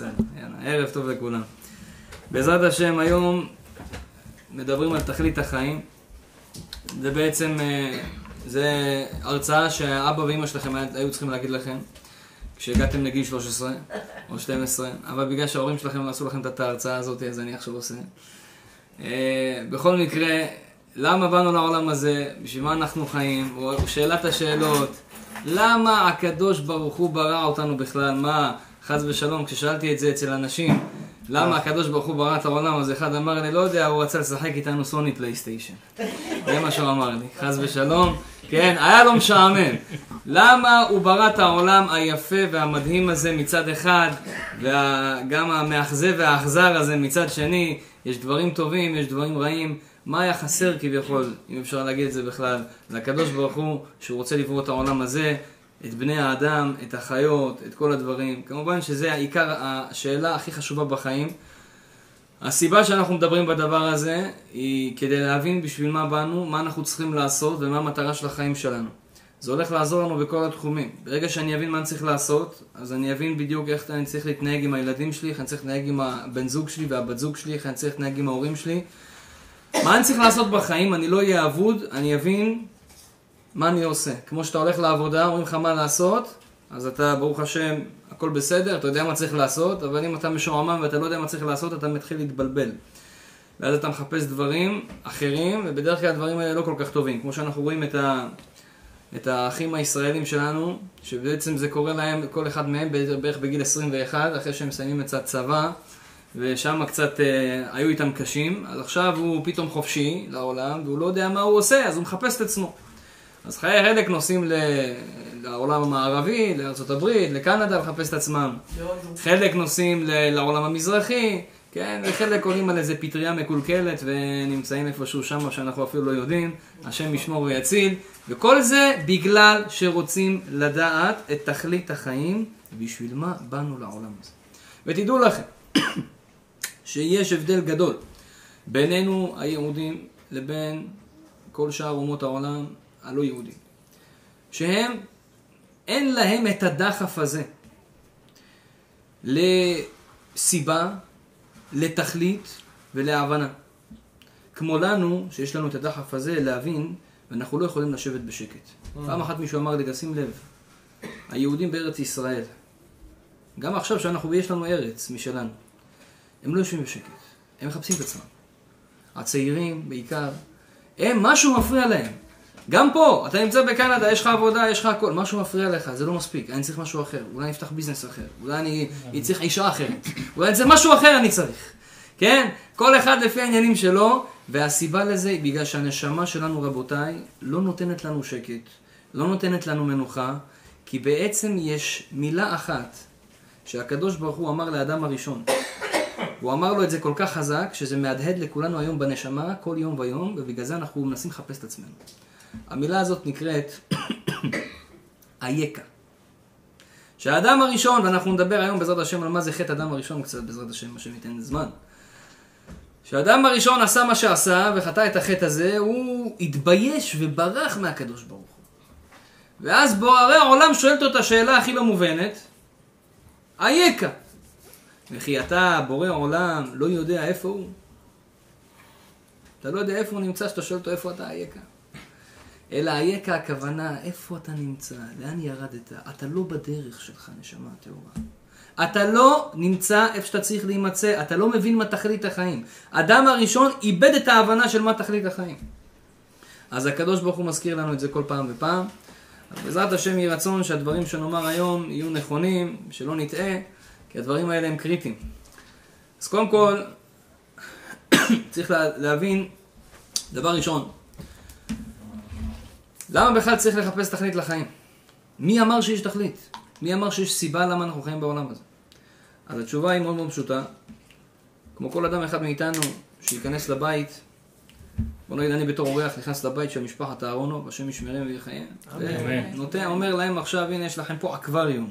יאללה, ערב טוב לכולם. בעזרת השם, היום מדברים על תכלית החיים. זה בעצם, אה, זה הרצאה שאבא ואמא שלכם היו צריכים להגיד לכם כשהגעתם לגיל 13 או 12, אבל בגלל שההורים שלכם עשו לכם את ההרצאה הזאת, אז אני עכשיו עושה. אה, בכל מקרה, למה באנו לעולם הזה? בשביל מה אנחנו חיים? שאלת השאלות, למה הקדוש ברוך הוא ברא אותנו בכלל? מה? חס ושלום, כששאלתי את זה אצל אנשים, למה הקדוש ברוך הוא ברא את העולם הזה, אחד אמר לי, לא יודע, הוא רצה לשחק איתנו סוני פלייסטיישן. זה מה שהוא אמר לי, חס ושלום. כן, היה לו משעמם. למה הוא ברא את העולם היפה והמדהים הזה מצד אחד, וגם המאכזב והאכזר הזה מצד שני? יש דברים טובים, יש דברים רעים. מה היה חסר כביכול, אם אפשר להגיד את זה בכלל, לקדוש ברוך הוא, שהוא רוצה לברוא את העולם הזה, את בני האדם, את החיות, את כל הדברים. כמובן שזה העיקר, השאלה הכי חשובה בחיים. הסיבה שאנחנו מדברים בדבר הזה היא כדי להבין בשביל מה באנו, מה אנחנו צריכים לעשות ומה המטרה של החיים שלנו. זה הולך לעזור לנו בכל התחומים. ברגע שאני אבין מה אני צריך לעשות, אז אני אבין בדיוק איך אני צריך להתנהג עם הילדים שלי, איך אני צריך להתנהג עם הבן זוג שלי והבת זוג שלי, איך אני צריך להתנהג עם ההורים שלי. מה אני צריך לעשות בחיים, אני לא אהיה אבוד, אני אבין מה אני עושה? כמו שאתה הולך לעבודה, אומרים לך מה לעשות, אז אתה, ברוך השם, הכל בסדר, אתה יודע מה צריך לעשות, אבל אם אתה משועמם ואתה לא יודע מה צריך לעשות, אתה מתחיל להתבלבל. ואז אתה מחפש דברים אחרים, ובדרך כלל הדברים האלה לא כל כך טובים. כמו שאנחנו רואים את, ה, את האחים הישראלים שלנו, שבעצם זה קורה להם, כל אחד מהם בערך בגיל 21, אחרי שהם מסיימים את הצבא, ושם קצת אה, היו איתם קשים, אז עכשיו הוא פתאום חופשי לעולם, והוא לא יודע מה הוא עושה, אז הוא מחפש את עצמו. אז חיי חלק נוסעים לעולם המערבי, לארה"ב, לקנדה לחפש את עצמם. חלק נוסעים לעולם המזרחי, כן, וחלק עולים על איזה פטריה מקולקלת ונמצאים איפשהו שם שאנחנו אפילו לא יודעים, השם ישמור ויציל, וכל זה בגלל שרוצים לדעת את תכלית החיים, בשביל מה באנו לעולם הזה. ותדעו לכם, שיש הבדל גדול בינינו היהודים לבין כל שאר אומות העולם הלא יהודים, שהם, אין להם את הדחף הזה לסיבה, לתכלית ולהבנה. כמו לנו, שיש לנו את הדחף הזה להבין, ואנחנו לא יכולים לשבת בשקט. Mm. פעם אחת מישהו אמר לי, תשים לב, היהודים בארץ ישראל, גם עכשיו שאנחנו, יש לנו ארץ משלנו, הם לא יושבים בשקט, הם מחפשים את עצמם. הצעירים בעיקר, הם, משהו מפריע להם. גם פה, אתה נמצא בקנדה, יש לך עבודה, יש לך הכל, משהו מפריע לך, זה לא מספיק, אני צריך משהו אחר, אולי אני אפתח ביזנס אחר, אולי אני, צריך אישה אחרת, אולי זה משהו אחר אני צריך, כן? כל אחד לפי העניינים שלו, והסיבה לזה היא בגלל שהנשמה שלנו, רבותיי, לא נותנת לנו שקט, לא נותנת לנו מנוחה, כי בעצם יש מילה אחת שהקדוש ברוך הוא אמר לאדם הראשון. הוא אמר לו את זה כל כך חזק, שזה מהדהד לכולנו היום בנשמה, כל יום ויום, ובגלל זה אנחנו מנסים לחפש את עצמנו. המילה הזאת נקראת אייכה. שהאדם הראשון, ואנחנו נדבר היום בעזרת השם על מה זה חטא אדם הראשון קצת בעזרת השם, השם ייתן זמן. שהאדם הראשון עשה מה שעשה וחטא את החטא הזה, הוא התבייש וברח מהקדוש ברוך הוא. ואז בוררי העולם שואלת אותו את השאלה הכי לא מובנת, אייכה. וכי אתה, בורא עולם, לא יודע איפה הוא? אתה לא יודע איפה הוא נמצא, שאתה שואל אותו איפה אתה אייכה. אלא אייכה הכוונה, איפה אתה נמצא, לאן ירדת, אתה לא בדרך שלך, נשמה הטהורה. אתה לא נמצא איפה שאתה צריך להימצא, אתה לא מבין מה תכלית החיים. אדם הראשון איבד את ההבנה של מה תכלית החיים. אז הקדוש ברוך הוא מזכיר לנו את זה כל פעם ופעם. בעזרת השם יהי רצון שהדברים שנאמר היום יהיו נכונים, שלא נטעה, כי הדברים האלה הם קריטיים. אז קודם כל, צריך להבין, דבר ראשון, למה בכלל צריך לחפש תכלית לחיים? מי אמר שיש תכלית? מי אמר שיש סיבה למה אנחנו חיים בעולם הזה? אז התשובה היא מאוד מאוד פשוטה. כמו כל אדם אחד מאיתנו שייכנס לבית, בוא נגיד אני בתור אורח נכנס לבית של משפחת אהרונו, השם ישמרם ויחיים. ונותן, אומר להם עכשיו, הנה יש לכם פה אקווריום.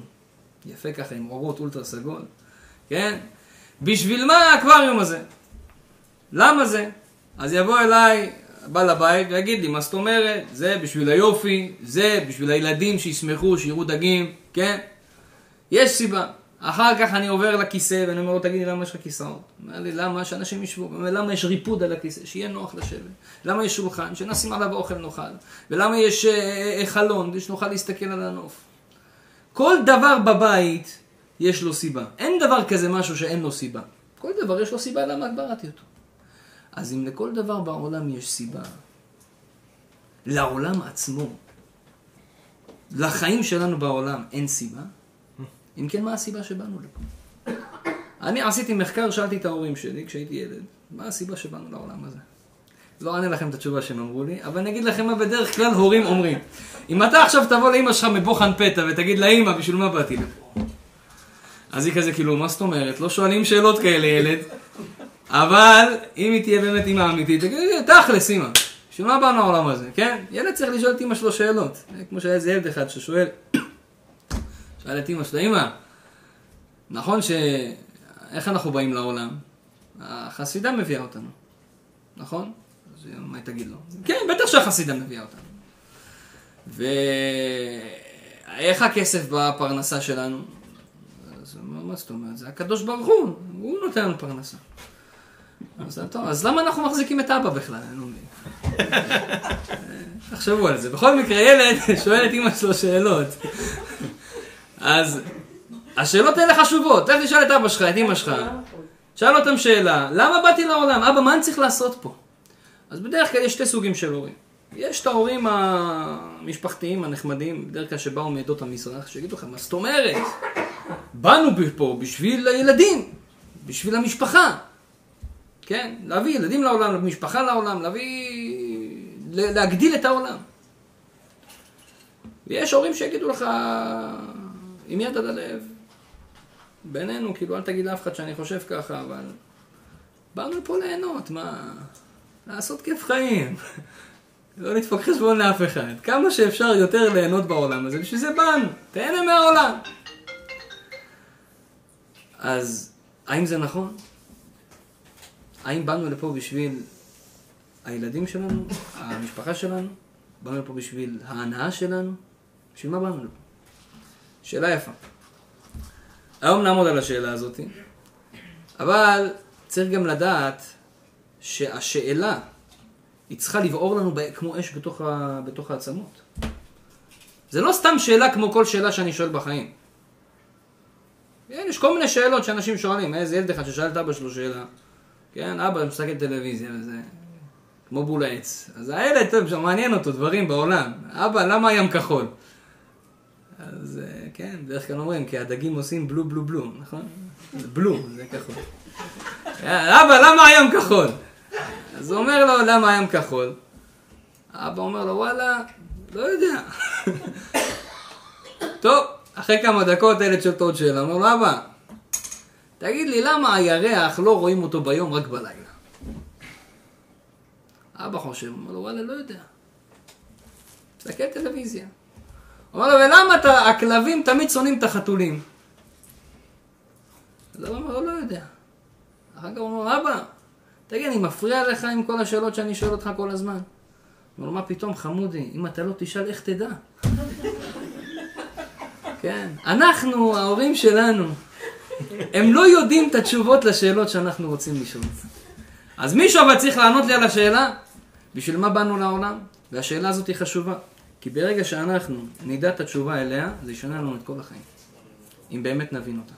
יפה ככה עם אורות אולטרה סגול. כן? בשביל מה האקווריום הזה? למה זה? אז יבוא אליי בעל הבית ויגיד לי, מה זאת אומרת? זה בשביל היופי, זה בשביל הילדים שישמחו, שיראו דגים, כן? יש סיבה. אחר כך אני עובר לכיסא ואני אומר לו, תגיד לי למה יש לך כיסאות? הוא אומר לי, למה? שאנשים ישבו. אומר, למה יש ריפוד על הכיסא? שיהיה נוח לשבת. למה יש שולחן? שנשים עליו אוכל נאכל. ולמה יש אה, אה, חלון? כדי שנוכל להסתכל על הנוף. כל דבר בבית יש לו סיבה. אין דבר כזה משהו שאין לו סיבה. כל דבר יש לו סיבה למה בראתי אותו. אז אם לכל דבר בעולם יש סיבה, לעולם עצמו, לחיים שלנו בעולם אין סיבה, אם כן, מה הסיבה שבאנו לפה? אני עשיתי מחקר, שאלתי את ההורים שלי כשהייתי ילד, מה הסיבה שבאנו לעולם הזה? לא אענה לכם את התשובה שהם אמרו לי, אבל אני אגיד לכם מה בדרך כלל הורים אומרים. אם אתה עכשיו תבוא לאמא שלך מבוחן פתע ותגיד לאמא, בשביל מה באתי לפה? אז היא כזה כאילו, מה זאת אומרת? לא שואלים שאלות כאלה ילד, אבל אם היא תהיה באמת אימא אמיתית, תגיד, תכלס אימא, בשביל מה באנו לעולם הזה, כן? ילד צריך לשאול את אימא שלו שאלות. כמו שהיה איזה ילד אחד ששואל, שאל את אימא שלו, אימא, נכון ש... איך אנחנו באים לעולם? החסידה מביאה אותנו, נכון? אז מה היא תגיד לו? כן, בטח שהחסידה מביאה אותנו. ואיך הכסף בפרנסה שלנו? אז הוא אומר, מה זאת אומרת? זה הקדוש ברוך הוא, הוא נותן לנו פרנסה. אז טוב, אז למה אנחנו מחזיקים את אבא בכלל? אני לא מבין. תחשבו על זה. בכל מקרה, ילד שואל את אמא שלו שאלות. אז השאלות האלה חשובות. לך תשאל את אבא שלך, את אמא שלך. שאל אותם שאלה, למה באתי לעולם? אבא, מה אני צריך לעשות פה? אז בדרך כלל יש שתי סוגים של הורים. יש את ההורים המשפחתיים הנחמדים, בדרך כלל שבאו מעדות המזרח, שיגידו לכם, מה זאת אומרת? באנו פה בשביל הילדים, בשביל המשפחה. כן? להביא ילדים לעולם, להביא משפחה לעולם, להביא... להגדיל את העולם. ויש הורים שיגידו לך, עם יד על הלב, בינינו, כאילו, אל תגיד לאף אחד שאני חושב ככה, אבל באנו פה ליהנות, מה? לעשות כיף חיים. לא לדפוק חשבון לאף אחד. כמה שאפשר יותר ליהנות בעולם הזה, בשביל זה באנו. תהנה מהעולם. אז, האם זה נכון? האם באנו לפה בשביל הילדים שלנו, המשפחה שלנו? באנו לפה בשביל ההנאה שלנו? בשביל מה באנו לפה? שאלה יפה. היום נעמוד על השאלה הזאת, אבל צריך גם לדעת שהשאלה היא צריכה לבעור לנו כמו אש בתוך, ה... בתוך העצמות. זה לא סתם שאלה כמו כל שאלה שאני שואל בחיים. יש כל מיני שאלות שאנשים שואלים, איזה ילד אחד ששאל את אבא שלו שאלה, כן, אבא מסתכל טלוויזיה וזה, כמו בול העץ. אז הילד, טוב, מעניין אותו דברים בעולם. אבא, למה הים כחול? אז אה, כן, בדרך כלל אומרים, כי הדגים עושים בלו בלו בלו, נכון? בלו, זה כחול. אבא, למה הים כחול? אז הוא אומר לו, למה הים כחול? אבא אומר לו, וואלה, לא יודע. טוב, אחרי כמה דקות הילד שואל עוד שאלה, אומר לו, אבא, תגיד לי, למה הירח לא רואים אותו ביום, רק בלילה? אבא חושב, אומר לו, וואלה, לא יודע. תסתכל טלוויזיה. אומר לו, ולמה אתה, הכלבים תמיד שונאים את החתולים? אז אבא אומר לו, לא יודע. אחר כך הוא אומר, אבא, תגיד, אני מפריע לך עם כל השאלות שאני שואל אותך כל הזמן? הוא אומר מה פתאום, חמודי, אם אתה לא תשאל, איך תדע? כן, אנחנו, ההורים שלנו, הם לא יודעים את התשובות לשאלות שאנחנו רוצים לשאול. אז מישהו אבל צריך לענות לי על השאלה, בשביל מה באנו לעולם? והשאלה הזאת היא חשובה. כי ברגע שאנחנו נדע את התשובה אליה, זה ישנה לנו את כל החיים. אם באמת נבין אותה.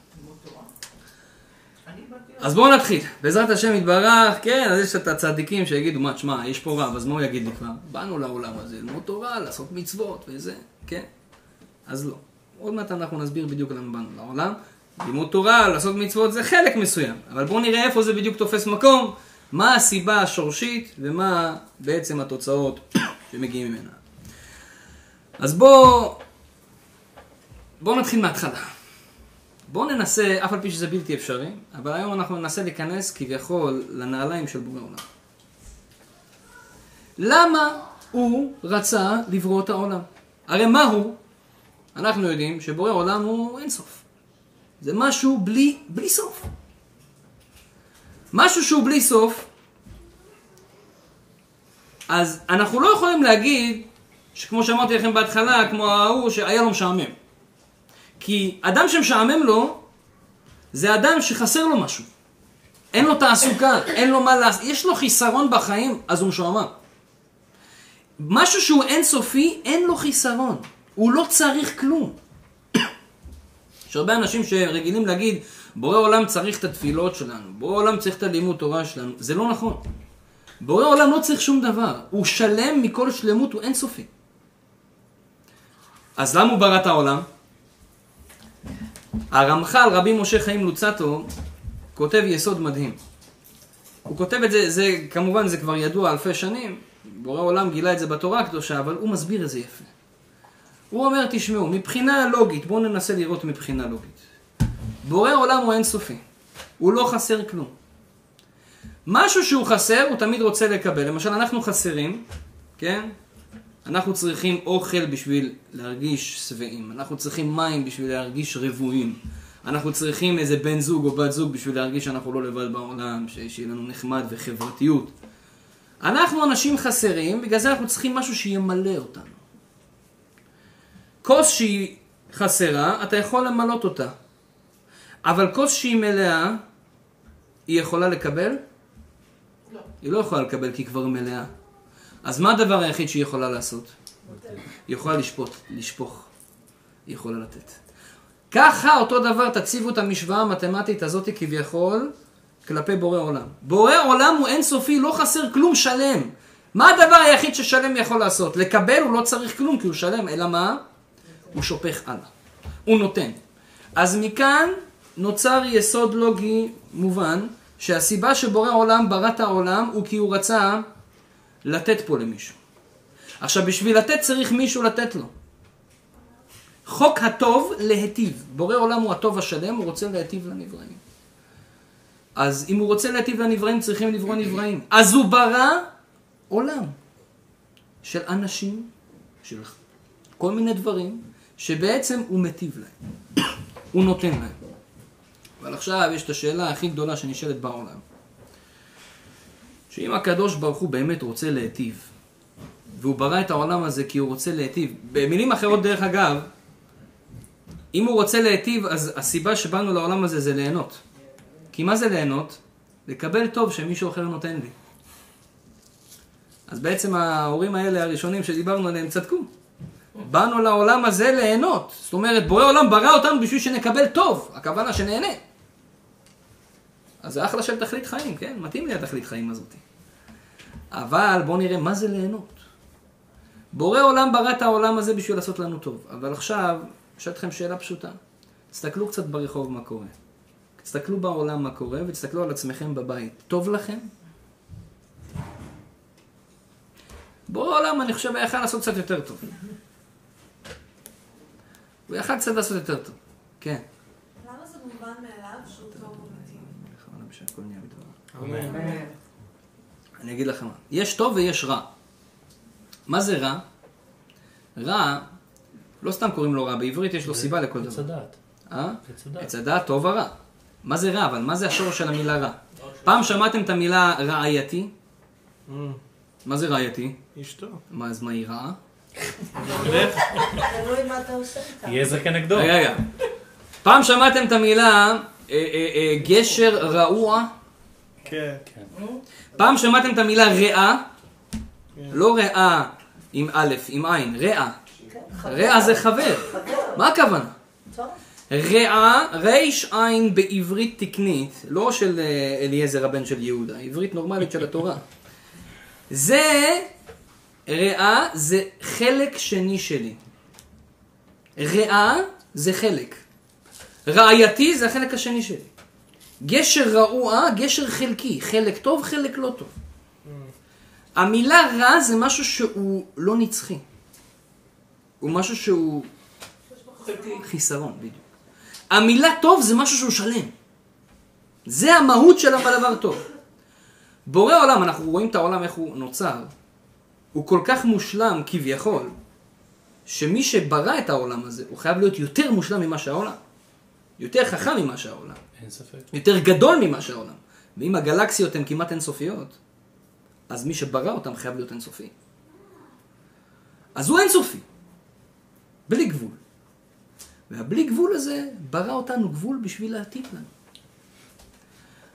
אז בואו נתחיל. בעזרת השם יתברך, כן, אז יש את הצדיקים שיגידו, מה, תשמע, יש פה רב, אז מה הוא יגיד לי כבר? באנו לעולם הזה, ללמוד תורה, לעשות מצוות וזה, כן? אז לא. עוד מעט אנחנו נסביר בדיוק למה באנו לעולם. לימוד תורה, לעשות מצוות זה חלק מסוים, אבל בואו נראה איפה זה בדיוק תופס מקום, מה הסיבה השורשית ומה בעצם התוצאות שמגיעים ממנה. אז בואו בוא נתחיל מההתחלה. בואו ננסה, אף על פי שזה בלתי אפשרי, אבל היום אנחנו ננסה להיכנס כביכול לנעליים של בורא עולם. למה הוא רצה לברוא את העולם? הרי מה הוא? אנחנו יודעים שבורא עולם הוא אינסוף. זה משהו בלי, בלי סוף. משהו שהוא בלי סוף, אז אנחנו לא יכולים להגיד שכמו שאמרתי לכם בהתחלה, כמו ההוא שהיה לו משעמם. כי אדם שמשעמם לו, זה אדם שחסר לו משהו. אין לו תעסוקה, אין לו מה לעשות, יש לו חיסרון בחיים, אז הוא משועמם. משהו שהוא אינסופי, אין לו חיסרון. הוא לא צריך כלום. יש הרבה אנשים שרגילים להגיד, בורא עולם צריך את התפילות שלנו, בורא עולם צריך את הלימוד תורה שלנו. זה לא נכון. בורא עולם לא צריך שום דבר. הוא שלם מכל שלמות, הוא אינסופי. אז למה הוא ברא את העולם? הרמח"ל, רבי משה חיים לוצטו, כותב יסוד מדהים. הוא כותב את זה, זה כמובן זה כבר ידוע אלפי שנים, בורא עולם גילה את זה בתורה הקדושה, אבל הוא מסביר את זה יפה. הוא אומר, תשמעו, מבחינה לוגית, בואו ננסה לראות מבחינה לוגית. בורא עולם הוא אינסופי, הוא לא חסר כלום. משהו שהוא חסר, הוא תמיד רוצה לקבל. למשל, אנחנו חסרים, כן? אנחנו צריכים אוכל בשביל להרגיש שבעים, אנחנו צריכים מים בשביל להרגיש רבועים, אנחנו צריכים איזה בן זוג או בת זוג בשביל להרגיש שאנחנו לא לבד בעולם, שיהיה לנו נחמד וחברתיות. אנחנו אנשים חסרים, בגלל זה אנחנו צריכים משהו שימלא אותנו. כוס שהיא חסרה, אתה יכול למלות אותה. אבל כוס שהיא מלאה, היא יכולה לקבל? לא. היא לא יכולה לקבל כי היא כבר מלאה. אז מה הדבר היחיד שהיא יכולה לעשות? היא יכולה לשפוט, לשפוך. היא יכולה לתת. ככה אותו דבר תציבו את המשוואה המתמטית הזאת כביכול כלפי בורא עולם. בורא עולם הוא אינסופי, לא חסר כלום שלם. מה הדבר היחיד ששלם יכול לעשות? לקבל הוא לא צריך כלום כי הוא שלם, אלא מה? הוא שופך הלאה. הוא נותן. אז מכאן נוצר יסוד לוגי מובן, שהסיבה שבורא עולם ברא את העולם הוא כי הוא רצה לתת פה למישהו. עכשיו, בשביל לתת צריך מישהו לתת לו. חוק הטוב להיטיב. בורא עולם הוא הטוב השלם, הוא רוצה להיטיב לנבראים. אז אם הוא רוצה להיטיב לנבראים, צריכים לברוא נבראים. אז הוא ברא עולם של אנשים, של כל מיני דברים, שבעצם הוא מטיב להם. הוא נותן להם. אבל עכשיו יש את השאלה הכי גדולה שנשאלת בעולם. שאם הקדוש ברוך הוא באמת רוצה להיטיב, והוא ברא את העולם הזה כי הוא רוצה להיטיב, במילים אחרות דרך אגב, אם הוא רוצה להיטיב, אז הסיבה שבאנו לעולם הזה זה ליהנות. כי מה זה ליהנות? לקבל טוב שמישהו אחר נותן לי. אז בעצם ההורים האלה הראשונים שדיברנו עליהם צדקו. באנו לעולם הזה ליהנות. זאת אומרת, בורא עולם ברא אותנו בשביל שנקבל טוב. הכוונה שנהנה. אז זה אחלה של תכלית חיים, כן? מתאים לי התכלית חיים הזאת. אבל בואו נראה מה זה ליהנות. בורא עולם ברא את העולם הזה בשביל לעשות לנו טוב. אבל עכשיו, אשאל אתכם שאלה פשוטה. תסתכלו קצת ברחוב מה קורה. תסתכלו בעולם מה קורה ותסתכלו על עצמכם בבית. טוב לכם? בורא עולם, אני חושב, היה יכול לעשות קצת יותר טוב. הוא יכל קצת לעשות יותר טוב. כן. למה זה מובן מאליו שהוא טוב ומתאים? שהכל נהיה בדברה. אני אגיד לך מה. יש טוב ויש רע. מה זה רע? רע, לא סתם קוראים לו רע, בעברית יש לו סיבה לכל עץ דבר. הדעת. אה? עץ הדעת. עץ הדעת טוב ורע. מה זה רע? אבל מה זה השורש של המילה רע? פעם שמעתם את המילה רעייתי? מה זה רעייתי? אשתו. מה, אז מה היא רעה? תלוי מה אתה עושה איתה. יהיה זה כנגדו. רגע, רגע. פעם שמעתם את המילה אה, אה, אה, גשר רעוע? כן. פעם שמעתם את המילה רעה? לא רעה עם א', עם עין, רעה. רעה זה חבר. מה הכוונה? רעה, ריש עין בעברית תקנית, לא של אליעזר הבן של יהודה, עברית נורמלית של התורה. זה, רעה זה חלק שני שלי. רעה זה חלק. רעייתי זה החלק השני שלי. גשר רעוע, גשר חלקי, חלק טוב, חלק לא טוב. המילה רע זה משהו שהוא לא נצחי. הוא משהו שהוא חיסרון, בדיוק. המילה טוב זה משהו שהוא שלם. זה המהות של הדבר טוב. בורא עולם, אנחנו רואים את העולם איך הוא נוצר, הוא כל כך מושלם כביכול, שמי שברא את העולם הזה, הוא חייב להיות יותר מושלם ממה שהעולם. יותר חכם ממה שהעולם. אין ספק. יותר גדול ממה שהעולם. ואם הגלקסיות הן כמעט אינסופיות, אז מי שברא אותם חייב להיות אינסופי. אז הוא אינסופי. בלי גבול. והבלי גבול הזה ברא אותנו גבול בשביל להטיב לנו.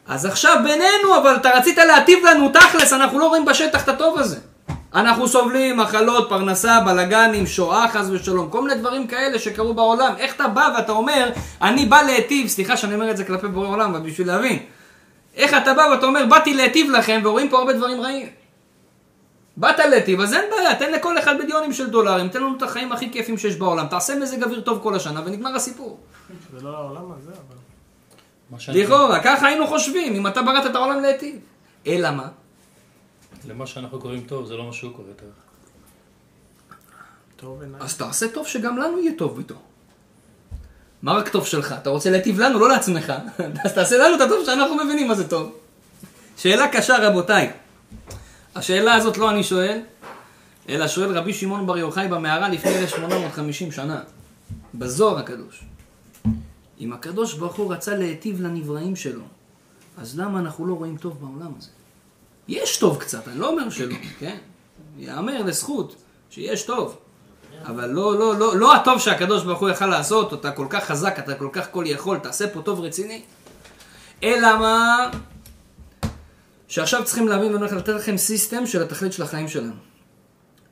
אז עכשיו בינינו, אבל אתה רצית להטיב לנו, תכלס, אנחנו לא רואים בשטח את הטוב הזה. אנחנו סובלים מחלות, פרנסה, בלאגנים, שואה חס ושלום, כל מיני דברים כאלה שקרו בעולם. איך אתה בא ואתה אומר, אני בא להיטיב, סליחה שאני אומר את זה כלפי בורא עולם, אבל בשביל להבין. איך אתה בא ואתה אומר, באתי להיטיב לכם, ורואים פה הרבה דברים רעים. באת להיטיב, אז אין בעיה, תן לכל אחד מיליונים של דולרים, תן לנו את החיים הכי כיפים שיש בעולם, תעשה מזג אוויר טוב כל השנה, ונגמר הסיפור. זה לא העולם הזה, אבל... לכאורה, ככה היינו חושבים, אם אתה בראת את העולם להיטיב. אלא מה? למה שאנחנו קוראים טוב, זה לא מה שהוא קורא טוב. טוב עיניים. אז תעשה טוב שגם לנו יהיה טוב איתו. מה רק טוב שלך? אתה רוצה להיטיב לנו, לא לעצמך. אז תעשה לנו את הטוב שאנחנו מבינים מה זה טוב. שאלה קשה, רבותיי. השאלה הזאת לא אני שואל, אלא שואל רבי שמעון בר יוחאי במערה לפני 1850 שנה, בזוהר הקדוש. אם הקדוש ברוך הוא רצה להיטיב לנבראים שלו, אז למה אנחנו לא רואים טוב בעולם הזה? יש טוב קצת, אני לא אומר שלא, כן? יאמר לזכות שיש טוב. אבל לא, לא, לא, לא הטוב שהקדוש ברוך הוא יכל לעשות, אתה כל כך חזק, אתה כל כך כל יכול, תעשה פה טוב רציני. אלא מה? שעכשיו צריכים להבין ואני הולך לתת לכם סיסטם של התכלית של החיים שלנו.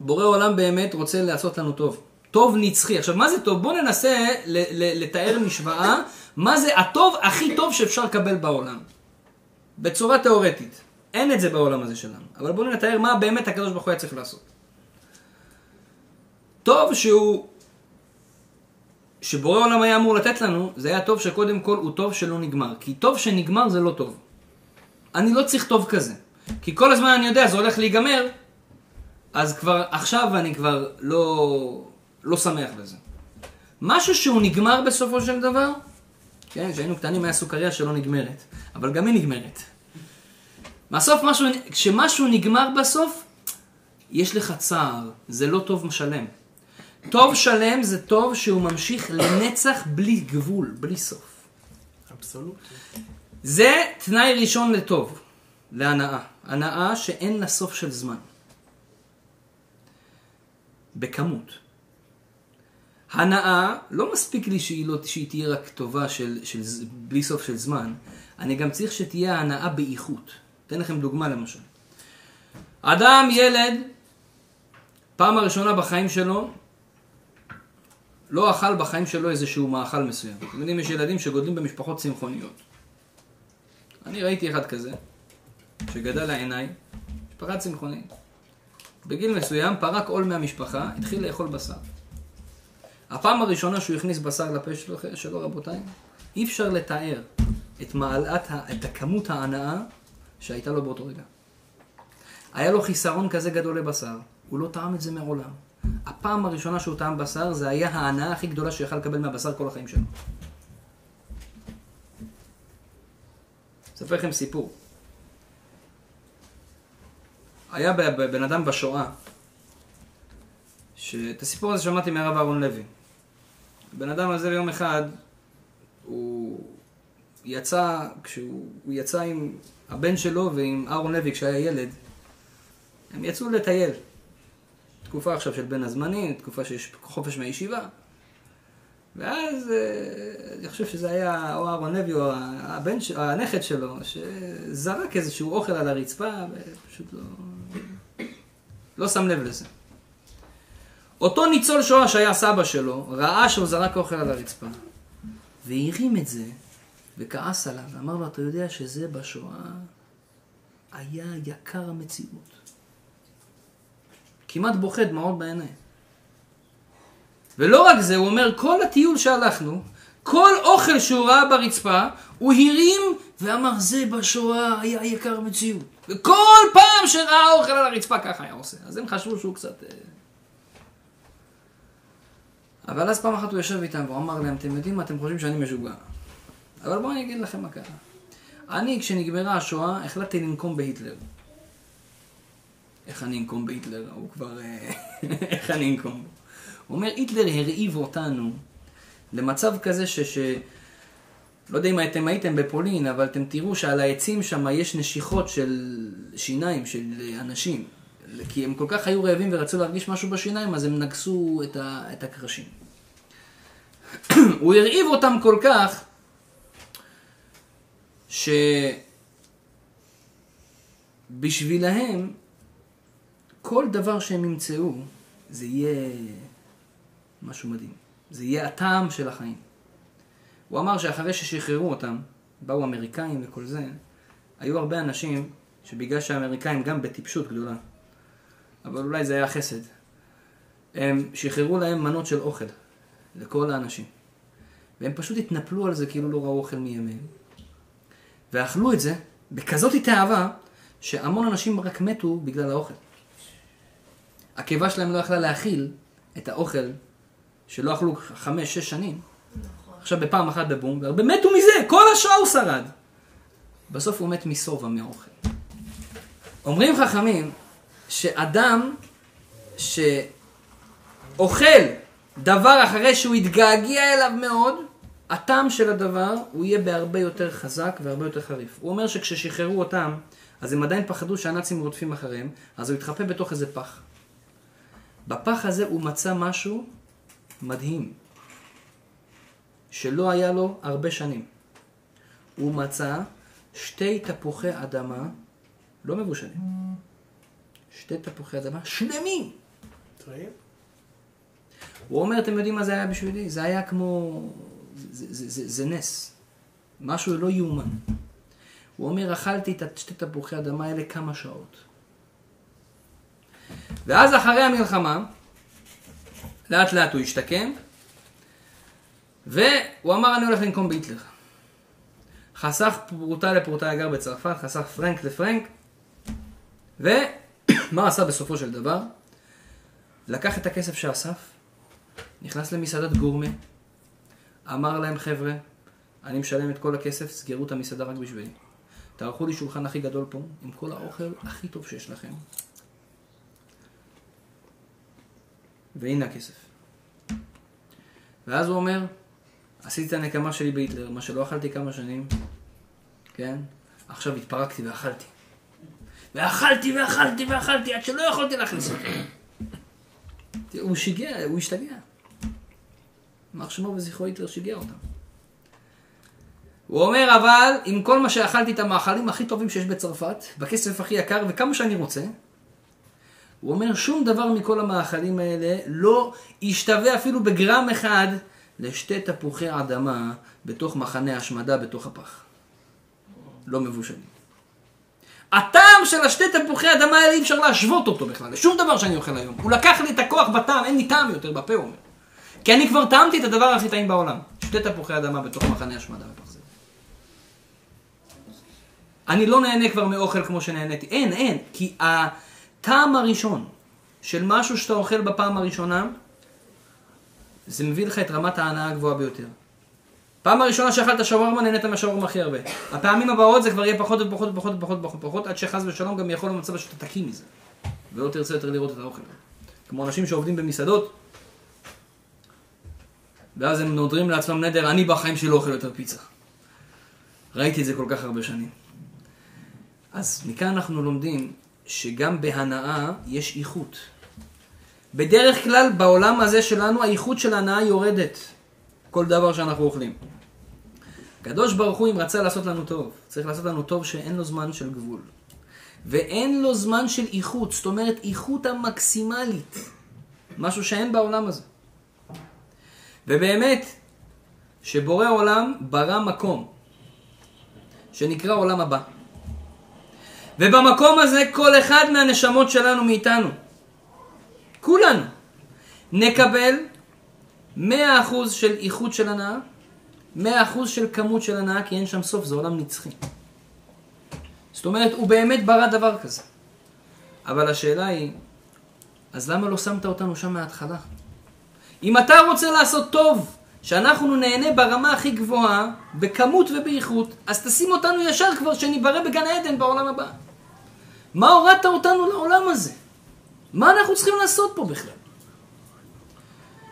בורא עולם באמת רוצה לעשות לנו טוב. טוב נצחי. עכשיו, מה זה טוב? בואו ננסה לתאר משוואה, מה זה הטוב הכי טוב שאפשר לקבל בעולם. בצורה תיאורטית. אין את זה בעולם הזה שלנו. אבל בואו נתאר מה באמת הקדוש ברוך הוא היה צריך לעשות. טוב שהוא, שבורא עולם היה אמור לתת לנו, זה היה טוב שקודם כל הוא טוב שלא נגמר. כי טוב שנגמר זה לא טוב. אני לא צריך טוב כזה. כי כל הזמן אני יודע, זה הולך להיגמר, אז כבר עכשיו אני כבר לא, לא שמח בזה. משהו שהוא נגמר בסופו של דבר, כן, כשהיינו קטנים היה סוכריה שלא נגמרת, אבל גם היא נגמרת. בסוף משהו, כשמשהו נגמר בסוף, יש לך צער, זה לא טוב שלם. טוב שלם זה טוב שהוא ממשיך לנצח בלי גבול, בלי סוף. אבסולוט. זה תנאי ראשון לטוב, להנאה. הנאה שאין לה סוף של זמן. בכמות. הנאה, לא מספיק לי שהיא, לא, שהיא תהיה רק טובה של, של, בלי סוף של זמן, אני גם צריך שתהיה הנאה באיכות. אתן לכם דוגמה למשל. אדם, ילד, פעם הראשונה בחיים שלו, לא אכל בחיים שלו איזשהו מאכל מסוים. אתם יודעים, יש ילדים שגודלים במשפחות צמחוניות. אני ראיתי אחד כזה, שגדל לעיניי, משפחה צמחונית. בגיל מסוים פרק עול מהמשפחה, התחיל לאכול בשר. הפעם הראשונה שהוא הכניס בשר לפה שלו, שלו רבותיי, אי אפשר לתאר את מעלת, את הכמות ההנאה שהייתה לו באותו רגע. היה לו חיסרון כזה גדול לבשר, הוא לא טעם את זה מעולם. הפעם הראשונה שהוא טעם בשר, זה היה ההנאה הכי גדולה שיכל לקבל מהבשר כל החיים שלו. אספר לכם סיפור. היה בן אדם בשואה, שאת הסיפור הזה שמעתי מהרב אהרון לוי. הבן אדם הזה יום אחד, הוא יצא, כשהוא הוא יצא עם הבן שלו ועם אהרון לוי כשהיה ילד, הם יצאו לטייל. תקופה עכשיו של בין הזמנים, תקופה שיש חופש מהישיבה. ואז אה, אני חושב שזה היה או אהרון לוי או הבן, הנכד שלו, שזרק איזשהו אוכל על הרצפה ופשוט לא, לא שם לב לזה. אותו ניצול שואה שהיה סבא שלו, ראה שהוא זרק אוכל על הרצפה, והרים את זה, וכעס עליו, ואמר לו, אתה יודע שזה בשואה היה יקר המציאות. כמעט בוכה דמעות בעיניים. ולא רק זה, הוא אומר, כל הטיול שהלכנו, כל אוכל שהוא ראה ברצפה, הוא הרים ואמר, זה בשואה היה יקר מציאות. וכל פעם שראה אוכל על הרצפה ככה היה עושה. אז הם חשבו שהוא קצת... אה, אבל אז פעם אחת הוא יושב איתם והוא אמר להם, אתם יודעים מה, אתם חושבים שאני משוגע. אבל בואו אני אגיד לכם מה קרה. אני, כשנגמרה השואה, החלטתי לנקום בהיטלר. איך אני אנקום בהיטלר? הוא כבר... אה, איך אני אנקום בו? הוא אומר, היטלר הרעיב אותנו למצב כזה ש... ש... לא יודע אם אתם הייתם בפולין, אבל אתם תראו שעל העצים שם יש נשיכות של שיניים של אנשים. כי הם כל כך היו רעבים ורצו להרגיש משהו בשיניים, אז הם נגסו את, ה... את הקרשים. הוא הרעיב אותם כל כך, בשבילהם, כל דבר שהם ימצאו, זה יהיה משהו מדהים. זה יהיה הטעם של החיים. הוא אמר שאחרי ששחררו אותם, באו אמריקאים וכל זה, היו הרבה אנשים שבגלל שהאמריקאים גם בטיפשות גדולה, אבל אולי זה היה חסד, הם שחררו להם מנות של אוכל לכל האנשים. והם פשוט התנפלו על זה כאילו לא ראו אוכל מימיהם. ואכלו את זה בכזאת תאווה, שהמון אנשים רק מתו בגלל האוכל. הקיבה שלהם לא יכלה להכיל את האוכל שלא אכלו חמש, שש שנים. עכשיו בפעם אחת בבום, והרבה מתו מזה, כל השעה הוא שרד. בסוף הוא מת משובע מאוכל. אומרים חכמים שאדם שאוכל דבר אחרי שהוא התגעגע אליו מאוד, הטעם של הדבר הוא יהיה בהרבה יותר חזק והרבה יותר חריף. הוא אומר שכששחררו אותם, אז הם עדיין פחדו שהנאצים רודפים אחריהם, אז הוא התחפה בתוך איזה פח. בפח הזה הוא מצא משהו מדהים, שלא היה לו הרבה שנים. הוא מצא שתי תפוחי אדמה לא מבושלים. שתי תפוחי אדמה שלמים. טועים? הוא אומר, אתם יודעים מה זה היה בשבילי? זה היה כמו... זה, זה, זה, זה נס. משהו לא יאומן. הוא אומר, אכלתי את שתי תפוחי האדמה האלה כמה שעות. ואז אחרי המלחמה, לאט לאט הוא השתקם, והוא אמר, אני הולך לנקום בהיטלר. חסך פרוטה לפרוטה, גר בצרפת, חסך פרנק לפרנק, ומה עשה בסופו של דבר? לקח את הכסף שאסף, נכנס למסעדת גורמה, אמר להם, חבר'ה, אני משלם את כל הכסף, סגרו את המסעדה רק בשבילי. תערכו לי שולחן הכי גדול פה, עם כל האוכל הכי טוב שיש לכם. והנה הכסף. ואז הוא אומר, עשיתי את הנקמה שלי בהיטלר, מה שלא אכלתי כמה שנים, כן? עכשיו התפרקתי ואכלתי. ואכלתי ואכלתי ואכלתי עד שלא יכולתי להכניס אותו. הוא שיגע, הוא השתגע. יימח שמו וזכרו היטלר שיגע אותם. הוא אומר, אבל עם כל מה שאכלתי את המאכלים הכי טובים שיש בצרפת, בכסף הכי יקר וכמה שאני רוצה, הוא אומר, שום דבר מכל המאכלים האלה לא ישתווה אפילו בגרם אחד לשתי תפוחי אדמה בתוך מחנה השמדה בתוך הפח. לא מבושלים. הטעם של השתי תפוחי אדמה האלה אי אפשר להשוות אותו בכלל, לשום דבר שאני אוכל היום. הוא לקח לי את הכוח בטעם, אין לי טעם יותר בפה, הוא אומר. כי אני כבר טעמתי את הדבר הכי טעים בעולם. שתי תפוחי אדמה בתוך מחנה השמדה בפח זבל. אני לא נהנה כבר מאוכל כמו שנהניתי. אין, אין. כי הטעם הראשון של משהו שאתה אוכל בפעם הראשונה, זה מביא לך את רמת ההנאה הגבוהה ביותר. פעם הראשונה שאכלת שווארמה, נהנית מהשווארמה הכי הרבה. הפעמים הבאות זה כבר יהיה פחות ופחות ופחות ופחות ופחות ופחות, עד שחס ושלום גם יכול למצב שאתה תקיא מזה. ולא תרצה יותר לראות את האוכל. כמו אנשים שעובדים במסעדות, ואז הם נודרים לעצמם נדר, אני בחיים שלי לא אוכל יותר פיצה. ראיתי את זה כל כך הרבה שנים. אז מכאן אנחנו לומדים שגם בהנאה יש איכות. בדרך כלל בעולם הזה שלנו האיכות של ההנאה יורדת. כל דבר שאנחנו אוכלים. הקדוש ברוך הוא אם רצה לעשות לנו טוב, צריך לעשות לנו טוב שאין לו זמן של גבול. ואין לו זמן של איכות, זאת אומרת איכות המקסימלית. משהו שאין בעולם הזה. ובאמת, שבורא עולם ברא מקום, שנקרא עולם הבא. ובמקום הזה כל אחד מהנשמות שלנו מאיתנו, כולנו, נקבל 100% של איכות של הנאה, 100% של כמות של הנאה, כי אין שם סוף, זה עולם נצחי. זאת אומרת, הוא באמת ברא דבר כזה. אבל השאלה היא, אז למה לא שמת אותנו שם מההתחלה? אם אתה רוצה לעשות טוב, שאנחנו נהנה ברמה הכי גבוהה, בכמות ובאיכות, אז תשים אותנו ישר כבר שניברא בגן עדן בעולם הבא. מה הורדת אותנו לעולם הזה? מה אנחנו צריכים לעשות פה בכלל?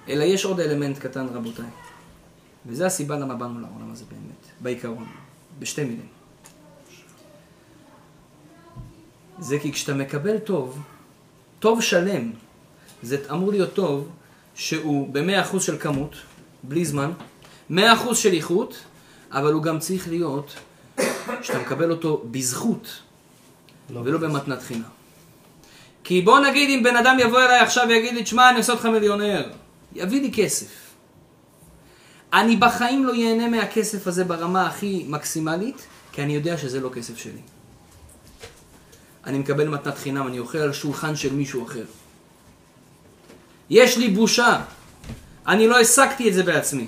אלא יש עוד אלמנט קטן, רבותיי. וזו הסיבה למה באנו לעולם הזה באמת, בעיקרון, בשתי מילים. זה כי כשאתה מקבל טוב, טוב שלם, זה אמור להיות טוב שהוא במאה אחוז של כמות, בלי זמן, מאה אחוז של איכות, אבל הוא גם צריך להיות, שאתה מקבל אותו בזכות, לא. ולא במתנת חינם. כי בוא נגיד אם בן אדם יבוא אליי עכשיו ויגיד לי, תשמע, אני עושה אותך מיליונר, יביא לי כסף. אני בחיים לא ייהנה מהכסף הזה ברמה הכי מקסימלית, כי אני יודע שזה לא כסף שלי. אני מקבל מתנת חינם, אני אוכל על שולחן של מישהו אחר. יש לי בושה. אני לא השגתי את זה בעצמי.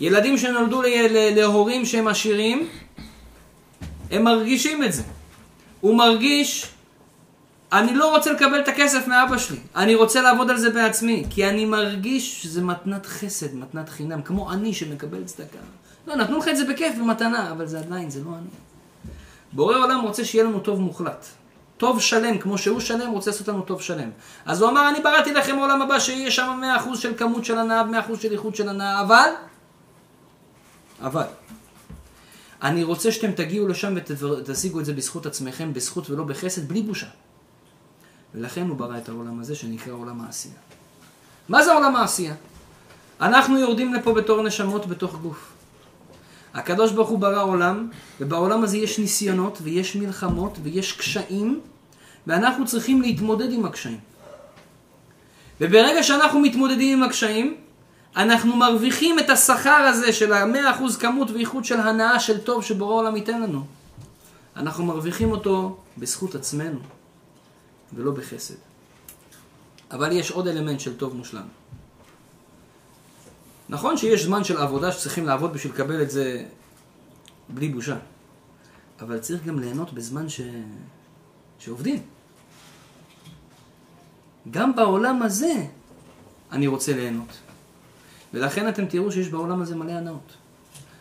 ילדים שנולדו להורים שהם עשירים, הם מרגישים את זה. הוא מרגיש, אני לא רוצה לקבל את הכסף מאבא שלי, אני רוצה לעבוד על זה בעצמי, כי אני מרגיש שזה מתנת חסד, מתנת חינם, כמו אני שמקבל צדקה. לא, נתנו לך את זה בכיף, במתנה, אבל זה עדיין, זה לא אני. בורא עולם רוצה שיהיה לנו טוב מוחלט. טוב שלם, כמו שהוא שלם, רוצה לעשות לנו טוב שלם. אז הוא אמר, אני בראתי לכם עולם הבא שיהיה שם 100% של כמות של הנאה, 100% של איכות של הנאה, אבל, אבל, אני רוצה שאתם תגיעו לשם ותשיגו את זה בזכות עצמכם, בזכות ולא בחסד, בלי בושה. ולכן הוא ברא את העולם הזה שנקרא עולם העשייה. מה זה עולם העשייה? אנחנו יורדים לפה בתור נשמות בתוך גוף. הקדוש ברוך הוא ברא עולם, ובעולם הזה יש ניסיונות, ויש מלחמות, ויש קשיים, ואנחנו צריכים להתמודד עם הקשיים. וברגע שאנחנו מתמודדים עם הקשיים, אנחנו מרוויחים את השכר הזה של ה-100% כמות ואיכות של הנאה של טוב שבורא העולם ייתן לנו. אנחנו מרוויחים אותו בזכות עצמנו, ולא בחסד. אבל יש עוד אלמנט של טוב מושלם. נכון שיש זמן של עבודה שצריכים לעבוד בשביל לקבל את זה בלי בושה. אבל צריך גם ליהנות בזמן ש... שעובדים. גם בעולם הזה אני רוצה ליהנות. ולכן אתם תראו שיש בעולם הזה מלא הנאות.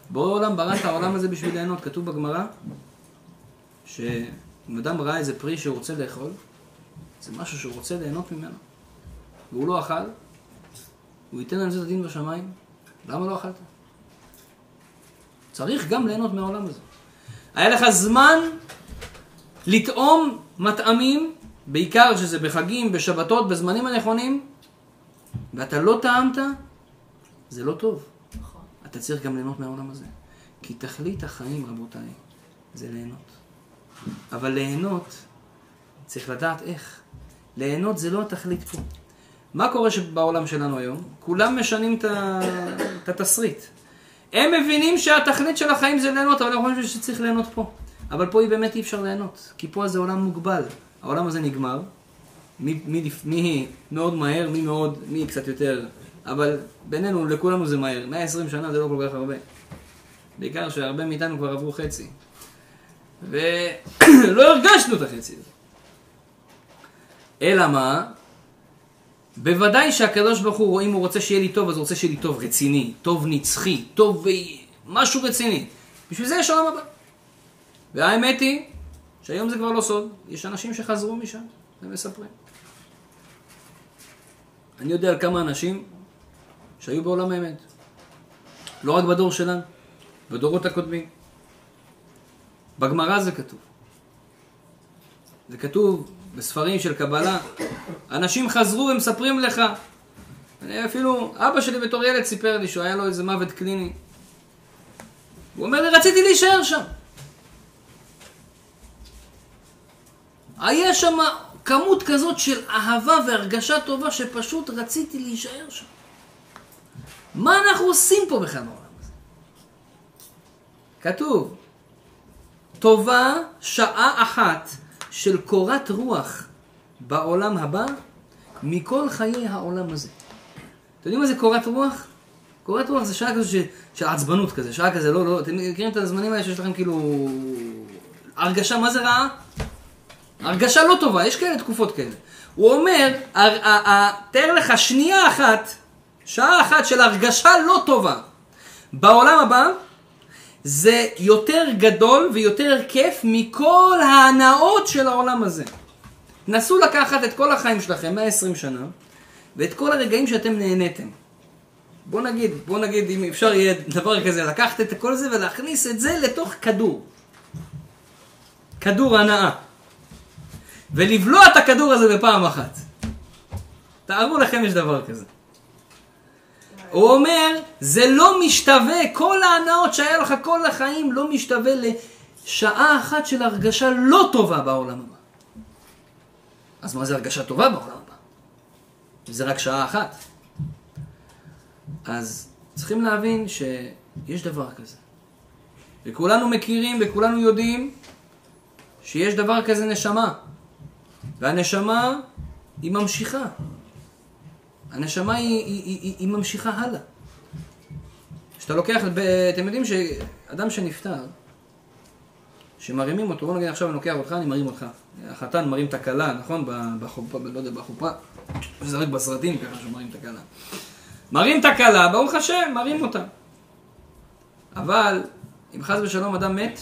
בורא עולם ברא את העולם הזה בשביל ליהנות. כתוב בגמרא שאם אדם ראה איזה פרי שהוא רוצה לאכול, זה משהו שהוא רוצה ליהנות ממנו. והוא לא אכל, הוא ייתן על זה את הדין בשמיים. למה לא אכלת? צריך גם ליהנות מהעולם הזה. היה לך זמן לטעום מטעמים, בעיקר שזה בחגים, בשבתות, בזמנים הנכונים, ואתה לא טעמת, זה לא טוב. נכון. אתה צריך גם ליהנות מהעולם הזה. כי תכלית החיים, רבותיי, זה ליהנות. אבל ליהנות, צריך לדעת איך. ליהנות זה לא התכלית פה. מה קורה בעולם שלנו היום? כולם משנים את התסריט. הם מבינים שהתכלית של החיים זה ליהנות, אבל הם חושבים שצריך ליהנות פה. אבל פה היא באמת אי אפשר ליהנות, כי פה זה עולם מוגבל. העולם הזה נגמר, מי, מי, לפ- מי מאוד מהר, מי מאוד, מי קצת יותר, אבל בינינו, לכולנו זה מהר. 120 שנה זה לא כל כך הרבה. בעיקר שהרבה מאיתנו כבר עברו חצי. ולא הרגשנו את החצי הזה. אלא מה? בוודאי שהקדוש ברוך הוא, אם הוא רוצה שיהיה לי טוב, אז הוא רוצה שיהיה לי טוב רציני, טוב נצחי, טוב אה, משהו רציני. בשביל זה יש עולם הבא. והאמת היא, שהיום זה כבר לא סוד, יש אנשים שחזרו משם, ומספרים. אני יודע על כמה אנשים שהיו בעולם האמת. לא רק בדור שלנו, בדורות הקודמים. בגמרא זה כתוב. זה כתוב בספרים של קבלה. אנשים חזרו ומספרים לך. אני אפילו, אבא שלי בתור ילד סיפר לי שהוא היה לו איזה מוות קליני. הוא אומר לי, רציתי להישאר שם. היה שם כמות כזאת של אהבה והרגשה טובה שפשוט רציתי להישאר שם. מה אנחנו עושים פה בכלל בעולם הזה? כתוב, טובה שעה אחת של קורת רוח בעולם הבא מכל חיי העולם הזה. אתם יודעים מה זה קורת רוח? קורת רוח זה שעה כזו של, של עצבנות כזה, שעה כזה, לא, לא, אתם מכירים את הזמנים האלה שיש לכם כאילו... הרגשה, מה זה רעה? הרגשה לא טובה, יש כאלה תקופות כאלה. הוא אומר, תאר לך שנייה אחת, שעה אחת של הרגשה לא טובה בעולם הבא, זה יותר גדול ויותר כיף מכל ההנאות של העולם הזה. נסו לקחת את כל החיים שלכם, 120 שנה, ואת כל הרגעים שאתם נהניתם. בוא נגיד, בוא נגיד אם אפשר יהיה דבר כזה, לקחת את כל זה ולהכניס את זה לתוך כדור. כדור הנאה. ולבלוע את הכדור הזה בפעם אחת. תארו לכם יש דבר כזה. הוא אומר, זה לא משתווה, כל ההנאות שהיה לך כל החיים לא משתווה לשעה אחת של הרגשה לא טובה בעולם הבא. אז מה זה הרגשה טובה בעולם הבא? זה רק שעה אחת. אז צריכים להבין שיש דבר כזה. וכולנו מכירים וכולנו יודעים שיש דבר כזה נשמה. והנשמה היא ממשיכה. הנשמה היא, היא, היא, היא, ממשיכה הלאה. כשאתה לוקח, אתם יודעים שאדם שנפטר, שמרימים אותו, בוא נגיד עכשיו אני לוקח אותך, אני מרים אותך. החתן מרים את הכלה, נכון? בחופה, לא יודע, בחופה. זה רק בסרטים ככה שמרים את הכלה. מרים את הכלה, ברוך השם, מרים אותה. אבל, אם חס ושלום אדם מת,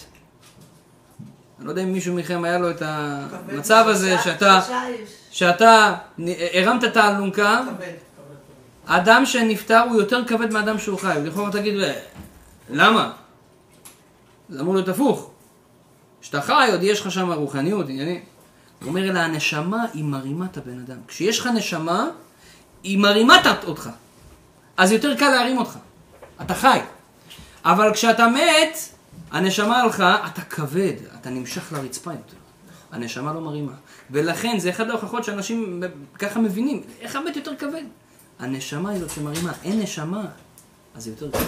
אני לא יודע אם מישהו מכם היה לו את המצב הזה שאתה. שאתה הרמת את האלונקה. אדם שנפטר הוא יותר כבד מאדם שהוא חי. לכאורה תגיד, למה? זה אמור להיות הפוך. כשאתה חי, עוד יש לך שם רוחניות, עניינים. הוא אומר, אלא הנשמה היא מרימה את הבן אדם. כשיש לך נשמה, היא מרימה אותך. אז יותר קל להרים אותך. אתה חי. אבל כשאתה מת, הנשמה הלכה, אתה כבד, אתה נמשך לרצפה יותר. הנשמה לא מרימה. ולכן, זה אחד ההוכחות שאנשים ככה מבינים, איך המת יותר כבד? הנשמה היא זאת שמרימה. אין נשמה, אז זה יותר כבד.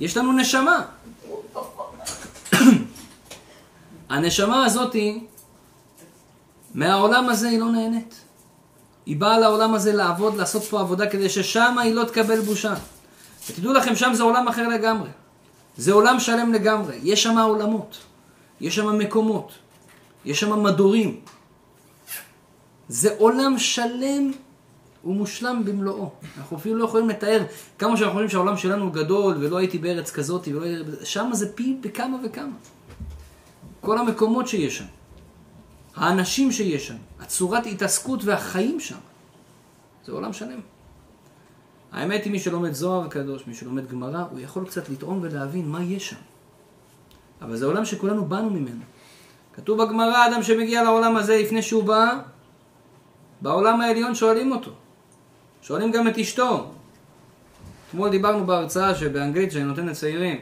יש לנו נשמה. הנשמה הזאתי, מהעולם הזה היא לא נהנית. היא באה לעולם הזה לעבוד, לעשות פה עבודה, כדי ששם היא לא תקבל בושה. ותדעו לכם, שם זה עולם אחר לגמרי. זה עולם שלם לגמרי. יש שם עולמות, יש שם מקומות, יש שם מדורים. זה עולם שלם ומושלם במלואו. אנחנו אפילו לא יכולים לתאר כמה שאנחנו חושבים שהעולם שלנו גדול, ולא הייתי בארץ כזאת, ולא. שם זה פי בכמה וכמה. כל המקומות שיש שם, האנשים שיש שם, הצורת התעסקות והחיים שם, זה עולם שלם. האמת היא, מי שלומד זוהר הקדוש, מי שלומד גמרא, הוא יכול קצת לטעום ולהבין מה יש שם. אבל זה עולם שכולנו באנו ממנו. כתוב בגמרא, אדם שמגיע לעולם הזה לפני שהוא בא, בעולם העליון שואלים אותו. שואלים גם את אשתו. אתמול דיברנו בהרצאה שבאנגלית שאני נותן לצעירים.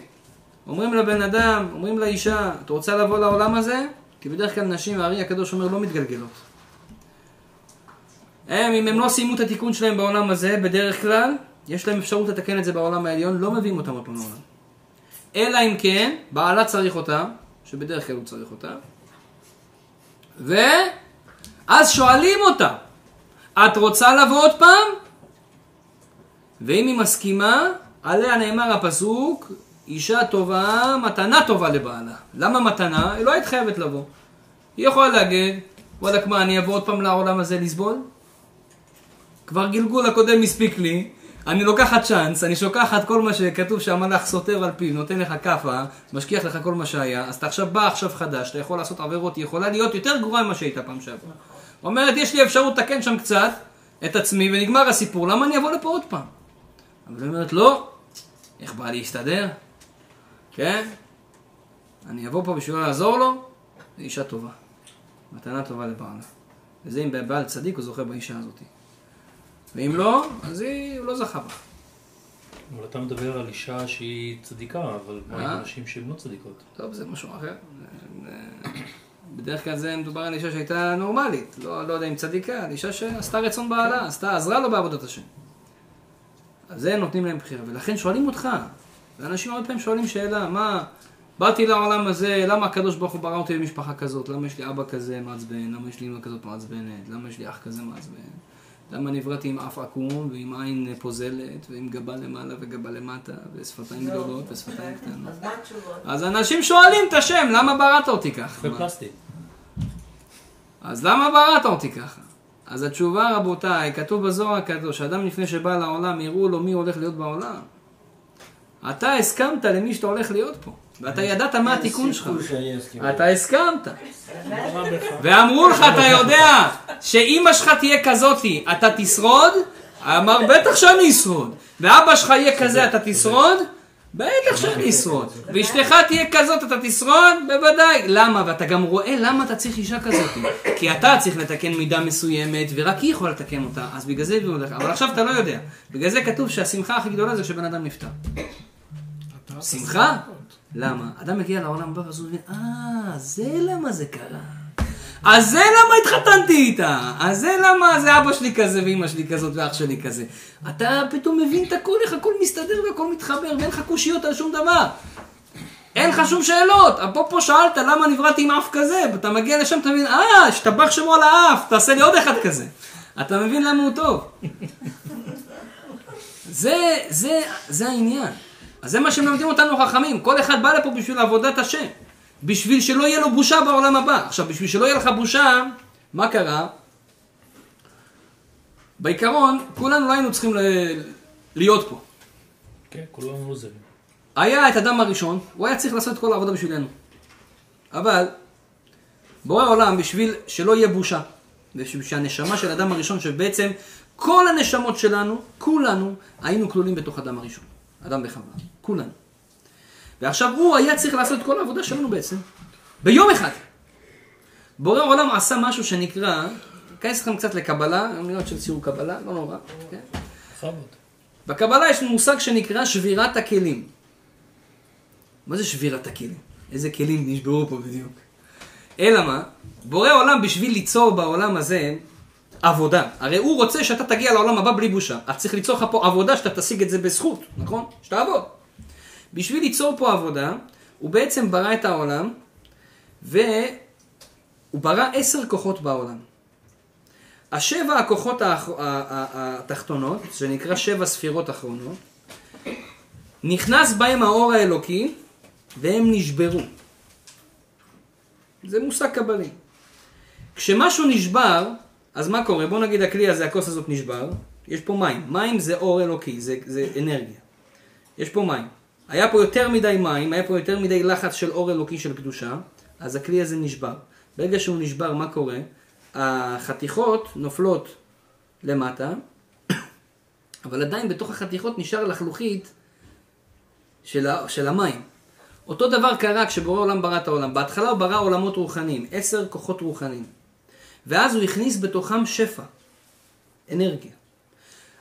אומרים לבן אדם, אומרים לאישה, את רוצה לבוא לעולם הזה? כי בדרך כלל נשים, הארי הקדוש אומר, לא מתגלגלות. הם, אם הם לא סיימו את התיקון שלהם בעולם הזה, בדרך כלל, יש להם אפשרות לתקן את זה בעולם העליון, לא מביאים אותם עוד פעם לעולם. אלא אם כן, בעלה צריך אותה, שבדרך כלל הוא צריך אותה, ואז שואלים אותה, את רוצה לבוא עוד פעם? ואם היא מסכימה, עליה נאמר הפסוק, אישה טובה, מתנה טובה לבעלה. למה מתנה? היא לא היית חייבת לבוא. היא יכולה להגיד, וואלכ מה, אני אבוא עוד פעם לעולם הזה לסבול? כבר גלגול הקודם הספיק לי, אני לוקחת צ'אנס, אני שוכחת כל מה שכתוב שהמלאך סותר על פיו, נותן לך כאפה, משכיח לך כל מה שהיה, אז אתה עכשיו בא עכשיו חדש, אתה יכול לעשות עבירות, היא יכולה להיות יותר גרועה ממה שהייתה פעם שעברה. אומרת, יש לי אפשרות לתקן שם קצת את עצמי, ונגמר הסיפור, למה אני אבוא לפה עוד פעם? אבל היא אומרת, לא, איך בא להסתדר? כן? אני אבוא פה בשביל לעזור לו, היא אישה טובה. מתנה טובה לבעלה. וזה אם בעל צדיק הוא זוכה באישה הזאת. ואם לא, אז היא, הוא לא זכה בה. אבל אתה מדבר על אישה שהיא צדיקה, אבל מה עם אה? אנשים שהן לא צדיקות? טוב, זה משהו אחר. בדרך כלל זה מדובר על אישה שהייתה נורמלית, לא, לא יודע אם צדיקה, על אישה שעשתה רצון בעלה, עשתה, עזרה לו בעבודת השם. אז זה נותנים להם בחירה, ולכן שואלים אותך, ואנשים הרבה פעמים שואלים שאלה, מה, באתי לעולם הזה, למה הקדוש ברוך הוא ברא אותי במשפחה כזאת, למה יש לי אבא כזה מעצבן, למה יש לי אמא כזאת מעצבנת, למה יש לי אח כזה מעצבן, למה נבראתי עם אף עקום ועם עין פוזלת ועם גבה למעלה וגבה למטה ושפתיים גדולות ושפתיים קטנות. אז מה התשובות? אז אנשים שואלים את השם, למה בראת אותי ככה? אז למה בראת אותי ככה? אז התשובה, רבותיי, כתוב בזוהר הקדוש, אדם לפני שבא לעולם, יראו לו מי הולך להיות בעולם. אתה הסכמת למי שאתה הולך להיות פה, ואתה ידעת מה התיקון שלך. אתה הסכמת. ואמרו לך, אתה יודע, שאימא שלך תהיה כזאתי, אתה תשרוד? אמר, בטח שאני אשרוד. ואבא שלך יהיה כזה, אתה תשרוד? בטח שאני אשרוד. ואשתך תהיה כזאת, אתה תשרוד? בוודאי. למה? ואתה גם רואה למה אתה צריך אישה כזאת. כי אתה צריך לתקן מידה מסוימת, ורק היא יכולה לתקן אותה. אז בגלל זה הביאו לך. אבל עכשיו אתה לא יודע. בגלל זה כתוב שהשמחה הכי גדולה זה כשבן אדם נפטר. שמחה? למה? אדם מגיע לעולם הבא ואז הוא מבין, אה, זה למה זה קרה. אז זה למה התחתנתי איתה, אז זה למה זה אבא שלי כזה ואימא שלי כזאת ואח שלי כזה. אתה פתאום מבין את הכל, איך הכל מסתדר והכל מתחבר ואין לך קושיות על שום דבר. אין לך שום שאלות. אפרופו שאלת למה נבראתי עם אף כזה, אתה מגיע לשם, אתה מבין, אה, השתבח שמו על האף, תעשה לי עוד אחד כזה. אתה מבין למה הוא טוב. זה, זה, זה העניין. אז זה מה שמלמדים אותנו חכמים. כל אחד בא לפה בשביל עבודת השם. בשביל שלא יהיה לו בושה בעולם הבא. עכשיו, בשביל שלא יהיה לך בושה, מה קרה? בעיקרון, כולנו לא היינו צריכים ל- להיות פה. כן, כולנו לוזרים. היה את אדם הראשון, הוא היה צריך לעשות את כל העבודה בשבילנו. אבל, בורא עולם, בשביל שלא יהיה בושה, בשביל שהנשמה של אדם הראשון, שבעצם כל הנשמות שלנו, כולנו, היינו כלולים בתוך אדם הראשון. אדם וחווה. כולנו. ועכשיו הוא היה צריך לעשות את כל העבודה שלנו בעצם, ביום אחד. בורא עולם עשה משהו שנקרא, אכנס לכם קצת לקבלה, אמירות של ציור קבלה, לא נורא, כן? בכבוד. בקבלה יש מושג שנקרא שבירת הכלים. מה זה שבירת הכלים? איזה כלים נשברו פה בדיוק? אלא מה? בורא עולם בשביל ליצור בעולם הזה עבודה. הרי הוא רוצה שאתה תגיע לעולם הבא בלי בושה. אז צריך ליצור לך פה עבודה שאתה תשיג את זה בזכות, נכון? שתעבוד. בשביל ליצור פה עבודה, הוא בעצם ברא את העולם, והוא ברא עשר כוחות בעולם. השבע הכוחות התחתונות, שנקרא שבע ספירות אחרונות, נכנס בהם האור האלוקי, והם נשברו. זה מושג קבלי. כשמשהו נשבר, אז מה קורה? בוא נגיד הכלי הזה, הכוס הזאת נשבר, יש פה מים. מים זה אור אלוקי, זה, זה אנרגיה. יש פה מים. היה פה יותר מדי מים, היה פה יותר מדי לחץ של אור אלוקי של קדושה, אז הכלי הזה נשבר. ברגע שהוא נשבר, מה קורה? החתיכות נופלות למטה, אבל עדיין בתוך החתיכות נשאר לחלוכית של, ה, של המים. אותו דבר קרה כשבורא עולם ברא את העולם. בהתחלה הוא ברא עולמות רוחניים, עשר כוחות רוחניים. ואז הוא הכניס בתוכם שפע, אנרגיה.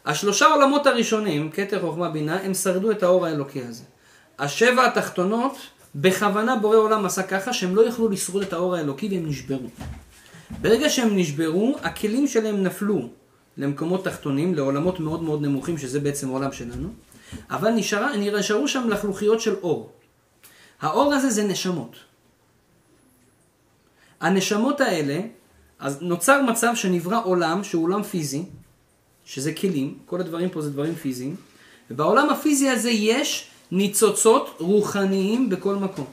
השלושה עולמות הראשונים, כתר חוכמה בינה, הם שרדו את האור האלוקי הזה. השבע התחתונות, בכוונה בורא עולם עשה ככה שהם לא יכלו לשרוד את האור האלוקי והם נשברו. ברגע שהם נשברו, הכלים שלהם נפלו למקומות תחתונים, לעולמות מאוד מאוד נמוכים, שזה בעצם העולם שלנו, אבל נשארה, נשארו שם לחלוכיות של אור. האור הזה זה נשמות. הנשמות האלה, אז נוצר מצב שנברא עולם שהוא עולם פיזי, שזה כלים, כל הדברים פה זה דברים פיזיים, ובעולם הפיזי הזה יש ניצוצות רוחניים בכל מקום.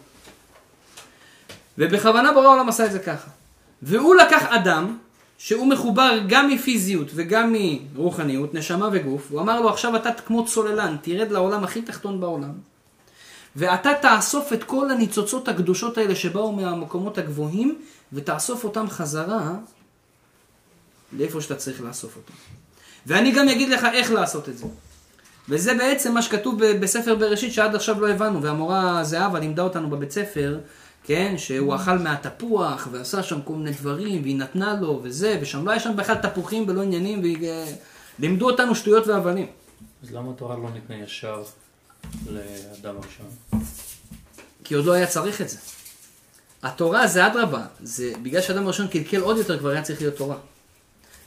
ובכוונה בורא העולם עשה את זה ככה. והוא לקח אדם, שהוא מחובר גם מפיזיות וגם מרוחניות, נשמה וגוף, הוא אמר לו עכשיו אתה כמו צוללן, תרד לעולם הכי תחתון בעולם, ואתה תאסוף את כל הניצוצות הקדושות האלה שבאו מהמקומות הגבוהים, ותאסוף אותם חזרה לאיפה שאתה צריך לאסוף אותם. ואני גם אגיד לך איך לעשות את זה. וזה בעצם מה שכתוב בספר בראשית שעד עכשיו לא הבנו, והמורה זהבה לימדה אותנו בבית ספר, כן, שהוא אכל מהתפוח ועשה שם כל מיני דברים, והיא נתנה לו וזה, ושם לא היה שם בכלל תפוחים ולא עניינים, ולימדו אותנו שטויות והבלים. אז למה התורה לא ניתנה ישר לאדם הראשון? כי עוד לא היה צריך את זה. התורה זה אדרבה, זה בגלל שאדם הראשון קלקל עוד יותר כבר היה צריך להיות תורה.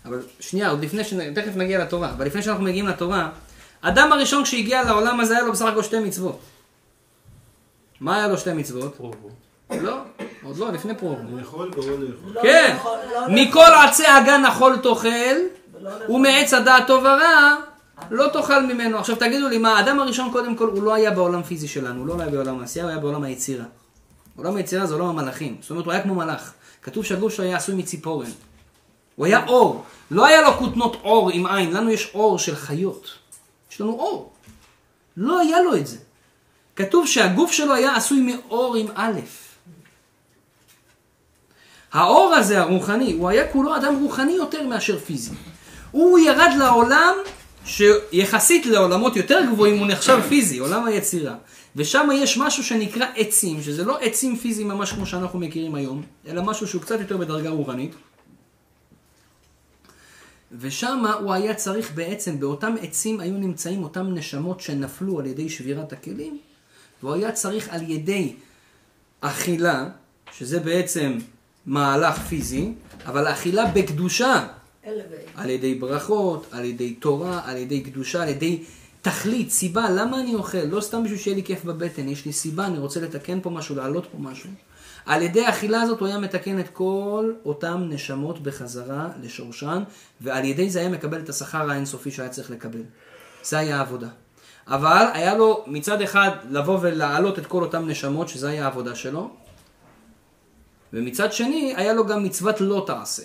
אבל שנייה, עוד לפני ש... תכף נגיע לתורה, אבל לפני שאנחנו מגיעים לתורה, אדם הראשון כשהגיע לעולם הזה היה לו בסך הכל שתי מצוות. מה היה לו שתי מצוות? פרובו. לא, עוד לא, לפני פרו. לאכול ולא לאכול. לא כן, לא מכל עצי הגן אכול תאכל. ומעץ הדעת טוב ורע, לא תאכל ממנו. עכשיו תגידו לי, מה, האדם הראשון קודם כל, הוא לא היה בעולם פיזי שלנו, הוא לא היה בעולם העשייה, הוא היה בעולם היצירה. עולם היצירה זה עולם המלאכים, זאת אומרת, הוא היה כמו מלאך. כתוב שהגוף שלו היה עשוי מציפורן. הוא היה אור, לא היה לו כותנות אור עם עין, לנו יש אור של חיות. יש לנו אור. לא היה לו את זה. כתוב שהגוף שלו היה עשוי מאור עם א'. האור הזה, הרוחני, הוא היה כולו אדם רוחני יותר מאשר פיזי. הוא ירד לעולם שיחסית לעולמות יותר גבוהים הוא נחשב פיזי, עולם היצירה. ושם יש משהו שנקרא עצים, שזה לא עצים פיזיים ממש כמו שאנחנו מכירים היום, אלא משהו שהוא קצת יותר בדרגה רוחנית. ושם הוא היה צריך בעצם, באותם עצים היו נמצאים אותם נשמות שנפלו על ידי שבירת הכלים, והוא היה צריך על ידי אכילה, שזה בעצם מהלך פיזי, אבל אכילה בקדושה. על ידי ברכות, על ידי תורה, על ידי קדושה, על ידי תכלית, סיבה, למה אני אוכל? לא סתם בשביל שיהיה לי כיף בבטן, יש לי סיבה, אני רוצה לתקן פה משהו, להעלות פה משהו. על ידי האכילה הזאת הוא היה מתקן את כל אותן נשמות בחזרה לשורשן, ועל ידי זה היה מקבל את השכר האינסופי שהיה צריך לקבל. זה היה העבודה. אבל היה לו מצד אחד לבוא ולהעלות את כל אותן נשמות, שזה היה העבודה שלו, ומצד שני היה לו גם מצוות לא תעשה.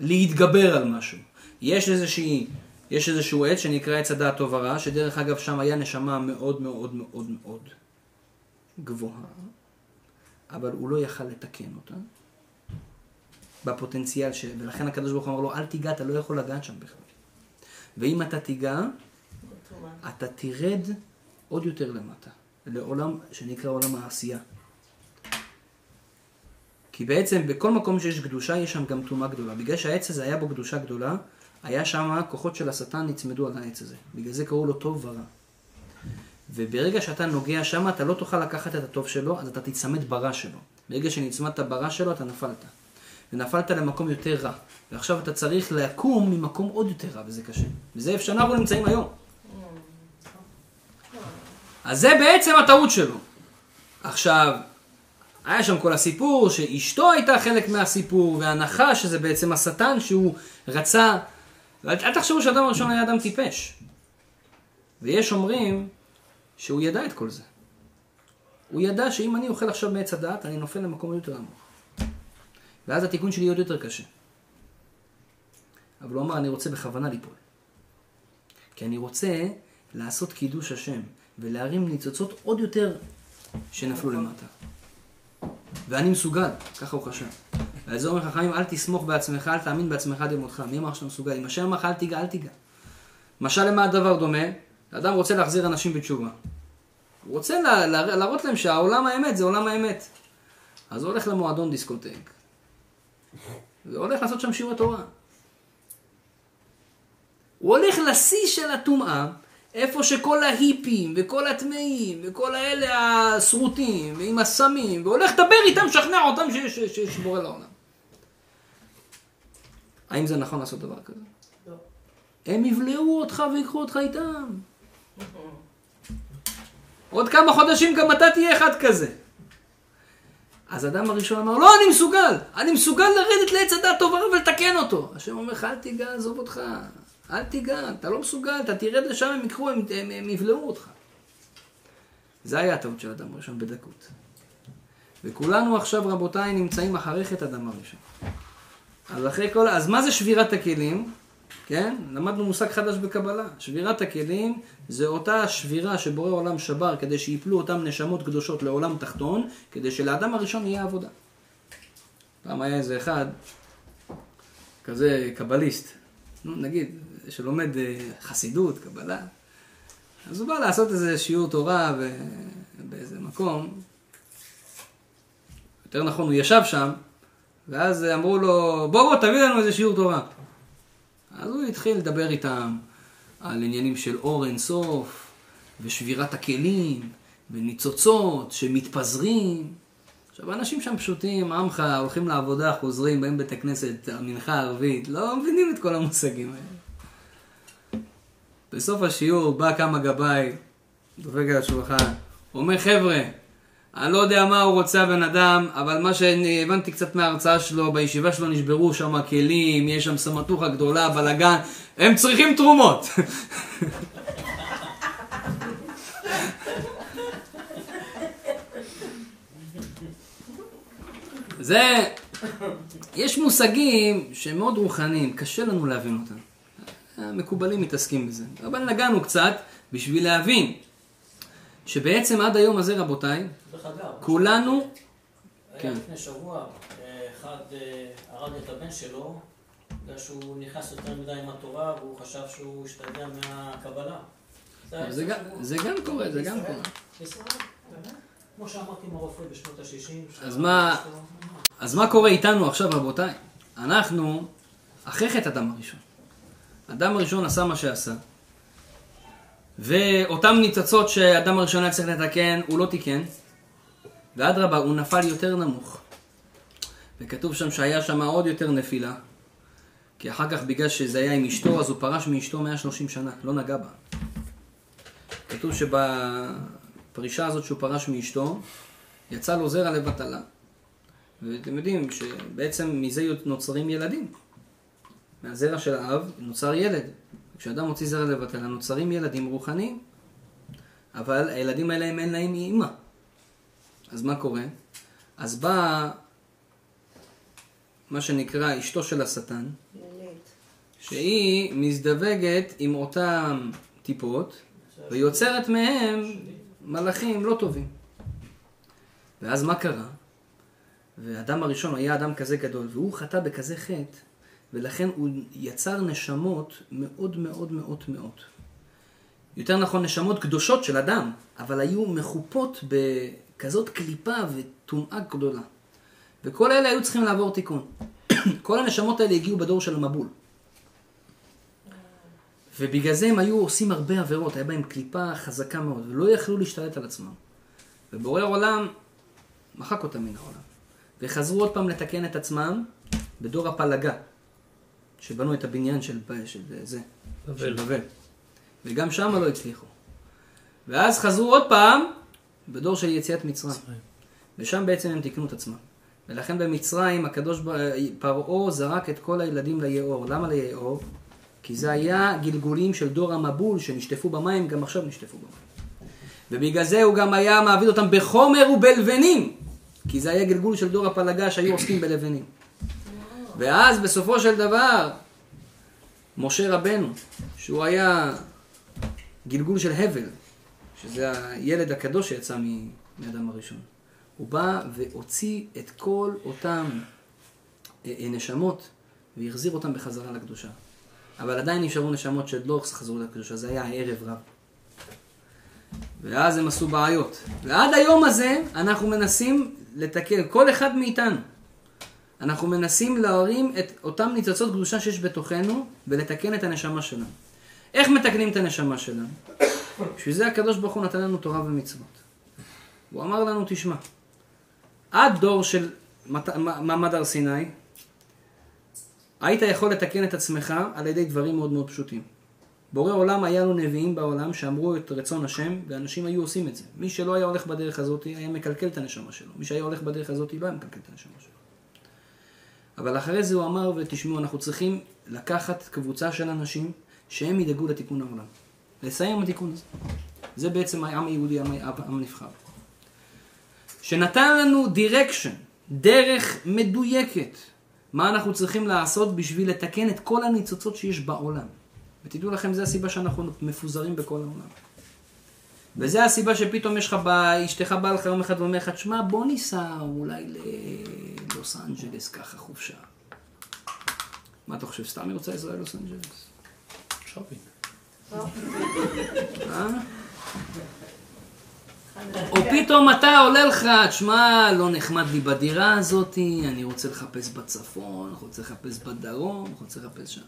להתגבר על משהו. יש איזושהי, יש איזשהו עץ שנקרא עץ הדעת טוב ורע, שדרך אגב שם היה נשמה מאוד מאוד מאוד מאוד גבוהה, אבל הוא לא יכל לתקן אותה בפוטנציאל ש... ולכן הקדוש ברוך הוא אמר לו, אל תיגע, אתה לא יכול לגעת שם בכלל. ואם אתה תיגע, אתה תרד עוד יותר למטה, לעולם שנקרא עולם העשייה. כי בעצם בכל מקום שיש קדושה יש שם גם טומאה גדולה. בגלל שהעץ הזה היה בו קדושה גדולה, היה שם כוחות של השטן נצמדו על העץ הזה. בגלל זה קראו לו טוב ורע. וברגע שאתה נוגע שם, אתה לא תוכל לקחת את הטוב שלו, אז אתה תצמד ברע שלו. ברגע שנצמדת ברע שלו, אתה נפלת. ונפלת למקום יותר רע. ועכשיו אתה צריך לקום ממקום עוד יותר רע, וזה קשה. וזה איפה שאנחנו נמצאים היום. אז זה בעצם הטעות שלו. עכשיו, היה שם כל הסיפור שאשתו הייתה חלק מהסיפור, והנחש שזה בעצם השטן שהוא רצה... אל תחשבו שאדם הראשון היה אדם טיפש. ויש אומרים שהוא ידע את כל זה. הוא ידע שאם אני אוכל עכשיו מעץ הדעת, אני נופל למקום יותר עמוק. ואז התיקון שלי עוד יותר קשה. אבל הוא אמר, אני רוצה בכוונה ליפול. כי אני רוצה לעשות קידוש השם, ולהרים ניצוצות עוד יותר שנפלו למטה. ואני מסוגל, ככה הוא חשב. ועל זה אומר חכמים, אל תסמוך בעצמך, אל תאמין בעצמך עד ימותך. מי אמר שאתה מסוגל? אם השם אמר לך אל תיגע, אל תיגע. משל למה הדבר דומה? אדם רוצה להחזיר אנשים בתשובה. הוא רוצה לה, לה, להראות להם שהעולם האמת זה עולם האמת. אז הוא הולך למועדון דיסקוטק. והולך לעשות שם שיעורי תורה. הוא הולך לשיא של הטומאה, איפה שכל ההיפים, וכל הטמאים, וכל האלה השרוטים, ועם הסמים, והולך לדבר איתם, לשכנע אותם שיש בורא לעולם. האם זה נכון לעשות דבר כזה? לא. הם יבלעו אותך ויקחו אותך איתם. עוד כמה חודשים גם אתה תהיה אחד כזה. אז אדם הראשון אמר, לא, אני מסוגל, אני מסוגל לרדת לעץ הדת טוב ורע ולתקן אותו. השם אומר לך, אל תיגע, עזוב אותך, אל תיגע, אתה לא מסוגל, אתה תרד לשם, הם יקחו, הם, הם, הם יבלעו אותך. זה היה הטעות של אדם הראשון בדקות. וכולנו עכשיו, רבותיי, נמצאים אחרי חטא אדם הראשון. אז אחרי כל... אז מה זה שבירת הכלים? כן? למדנו מושג חדש בקבלה. שבירת הכלים זה אותה שבירה שבורא עולם שבר כדי שיפלו אותם נשמות קדושות לעולם תחתון, כדי שלאדם הראשון יהיה עבודה. פעם היה איזה אחד, כזה קבליסט, נו נגיד, שלומד אה, חסידות, קבלה, אז הוא בא לעשות איזה שיעור תורה ב- באיזה מקום, יותר נכון הוא ישב שם, ואז אמרו לו, בוא בוא תביא לנו איזה שיעור תורה. אז הוא התחיל לדבר איתם על עניינים של אור אינסוף, ושבירת הכלים, וניצוצות שמתפזרים. עכשיו, אנשים שם פשוטים, עמך, הולכים לעבודה, חוזרים, באים לבית הכנסת, המנחה הערבית, לא מבינים את כל המושגים האלה. בסוף השיעור בא כמה גבאי, דופק על השולחן, אומר, חבר'ה, אני לא יודע מה הוא רוצה הבן אדם, אבל מה שהבנתי קצת מההרצאה שלו, בישיבה שלו נשברו שם כלים, יש שם סמטוחה גדולה, בלאגן, הם צריכים תרומות. זה, יש מושגים שהם מאוד רוחניים, קשה לנו להבין אותם. המקובלים מתעסקים בזה. אבל נגענו קצת בשביל להבין שבעצם עד היום הזה, רבותיי, כולנו, כן. לפני שבוע, אחד אה, הרג את הבן שלו, בגלל שהוא נכנס יותר מדי עם התורה, והוא חשב שהוא השתגע מהקבלה. זה גם- קורה, זה גם. קורה. כמו שאמרתי עם הרופא בשנות ה-60. אז מה- אז מה קורה איתנו עכשיו, רבותיי? אנחנו אחרי חטא אדם הראשון. אדם הראשון עשה מה שעשה, ואותם ניצוצות שאדם הראשון היה צריך לתקן, הוא לא תיקן, ואדרבה, הוא נפל יותר נמוך. וכתוב שם שהיה שם עוד יותר נפילה. כי אחר כך, בגלל שזה היה עם אשתו, אז הוא פרש מאשתו 130 שנה, לא נגע בה. כתוב שבפרישה הזאת שהוא פרש מאשתו, יצא לו זרע לבטלה. ואתם יודעים שבעצם מזה נוצרים ילדים. מהזרע של האב נוצר ילד. כשאדם מוציא זרע לבטלה, נוצרים ילדים רוחניים. אבל הילדים האלה הם אין להם אימא. אז מה קורה? אז באה מה שנקרא אשתו של השטן, שהיא מזדווגת עם אותם טיפות, ויוצרת מהם מלאכים לא טובים. ואז מה קרה? והאדם הראשון היה אדם כזה גדול, והוא חטא בכזה חטא, ולכן הוא יצר נשמות מאוד מאוד מאוד מאוד. יותר נכון, נשמות קדושות של אדם, אבל היו מחופות בכזאת קליפה וטומאה גדולה. וכל אלה היו צריכים לעבור תיקון. כל הנשמות האלה הגיעו בדור של המבול. ובגלל זה הם היו עושים הרבה עבירות, היה בהם קליפה חזקה מאוד, ולא יכלו להשתלט על עצמם. ובורא עולם מחק אותם מן העולם. וחזרו עוד פעם לתקן את עצמם בדור הפלגה, שבנו את הבניין של, של זה, בבל. של בבל. וגם שם לא הצליחו. ואז חזרו עוד פעם בדור של יציאת מצרים. ושם בעצם הם תיקנו את עצמם. ולכן במצרים הקדוש פרעה זרק את כל הילדים ליאור. למה ליאור? כי זה היה גלגולים של דור המבול שנשטפו במים, גם עכשיו נשטפו במים. ובגלל זה הוא גם היה מעביד אותם בחומר ובלבנים. כי זה היה גלגול של דור הפלגה שהיו עוסקים בלבנים. ואז בסופו של דבר, משה רבנו, שהוא היה גלגול של הבל, שזה הילד הקדוש שיצא מאדם הראשון. הוא בא והוציא את כל אותם אה, אה, נשמות והחזיר אותם בחזרה לקדושה. אבל עדיין נשארו נשמות שעוד לא חזרו לקדושה, זה היה הערב רב. ואז הם עשו בעיות. ועד היום הזה אנחנו מנסים לתקן, כל אחד מאיתנו. אנחנו מנסים להרים את אותם ניצוצות קדושה שיש בתוכנו ולתקן את הנשמה שלנו. איך מתקנים את הנשמה שלנו? בשביל זה הקדוש ברוך הוא נתן לנו תורה ומצוות. הוא אמר לנו, תשמע, עד דור של מעמד הר סיני, היית יכול לתקן את עצמך על ידי דברים מאוד מאוד פשוטים. בורא עולם היה לו נביאים בעולם שאמרו את רצון השם, ואנשים היו עושים את זה. מי שלא היה הולך בדרך הזאת, היה מקלקל את הנשמה שלו. מי שהיה הולך בדרך הזאת, לא היה מקלקל את הנשמה שלו. אבל אחרי זה הוא אמר, ותשמעו, אנחנו צריכים לקחת קבוצה של אנשים שהם ידאגו לתיקון העולם. לסיים התיקון הזה. זה בעצם העם היהודי, העם הנבחר. שנתן לנו דירקשן, דרך מדויקת, מה אנחנו צריכים לעשות בשביל לתקן את כל הניצוצות שיש בעולם. ותדעו לכם, זו הסיבה שאנחנו מפוזרים בכל העולם. וזה הסיבה שפתאום יש לך, אשתך באה לך יום אחד ואומר לך, תשמע, בוא ניסע אולי ללוס אנג'לס ככה חופשה. מה אתה חושב, סתם היא רוצה לנסוע ללוס אנג'לס? שופינג. אה? או פתאום אתה עולה לך, תשמע, לא נחמד לי בדירה הזאת, אני רוצה לחפש בצפון, אני רוצה לחפש בדרום, אני רוצה לחפש שם.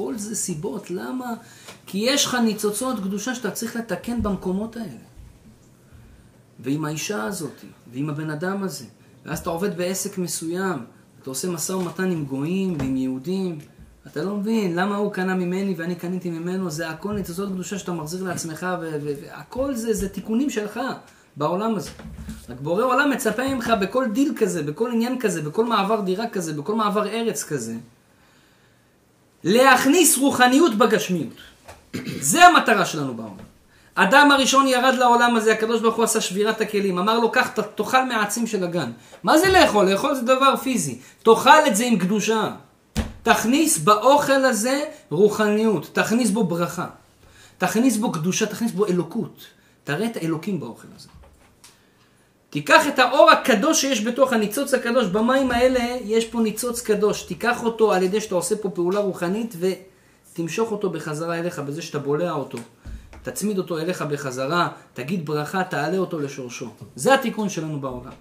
הכל זה סיבות, למה? כי יש לך ניצוצות קדושה שאתה צריך לתקן במקומות האלה. ועם האישה הזאת, ועם הבן אדם הזה. ואז אתה עובד בעסק מסוים, אתה עושה משא ומתן עם גויים ועם יהודים. אתה לא מבין למה הוא קנה ממני ואני קניתי ממנו, זה הכל ניצוצות קדושה שאתה מחזיר לעצמך, והכל זה, זה תיקונים שלך בעולם הזה. רק בורא עולם מצפה ממך בכל דיל כזה, בכל עניין כזה, בכל מעבר דירה כזה, בכל מעבר ארץ כזה, להכניס רוחניות בגשמיות. זה המטרה שלנו בעולם. אדם הראשון ירד לעולם הזה, הקדוש ברוך הוא עשה שבירת הכלים, אמר לו, קח, תאכל מהעצים של הגן. מה זה לאכול? לאכול זה דבר פיזי. תאכל את זה עם קדושה. תכניס באוכל הזה רוחניות, תכניס בו ברכה, תכניס בו קדושה, תכניס בו אלוקות. תראה את האלוקים באוכל הזה. תיקח את האור הקדוש שיש בתוך הניצוץ הקדוש, במים האלה יש פה ניצוץ קדוש, תיקח אותו על ידי שאתה עושה פה פעולה רוחנית ותמשוך אותו בחזרה אליך בזה שאתה בולע אותו. תצמיד אותו אליך בחזרה, תגיד ברכה, תעלה אותו לשורשו. זה התיקון שלנו בעולם.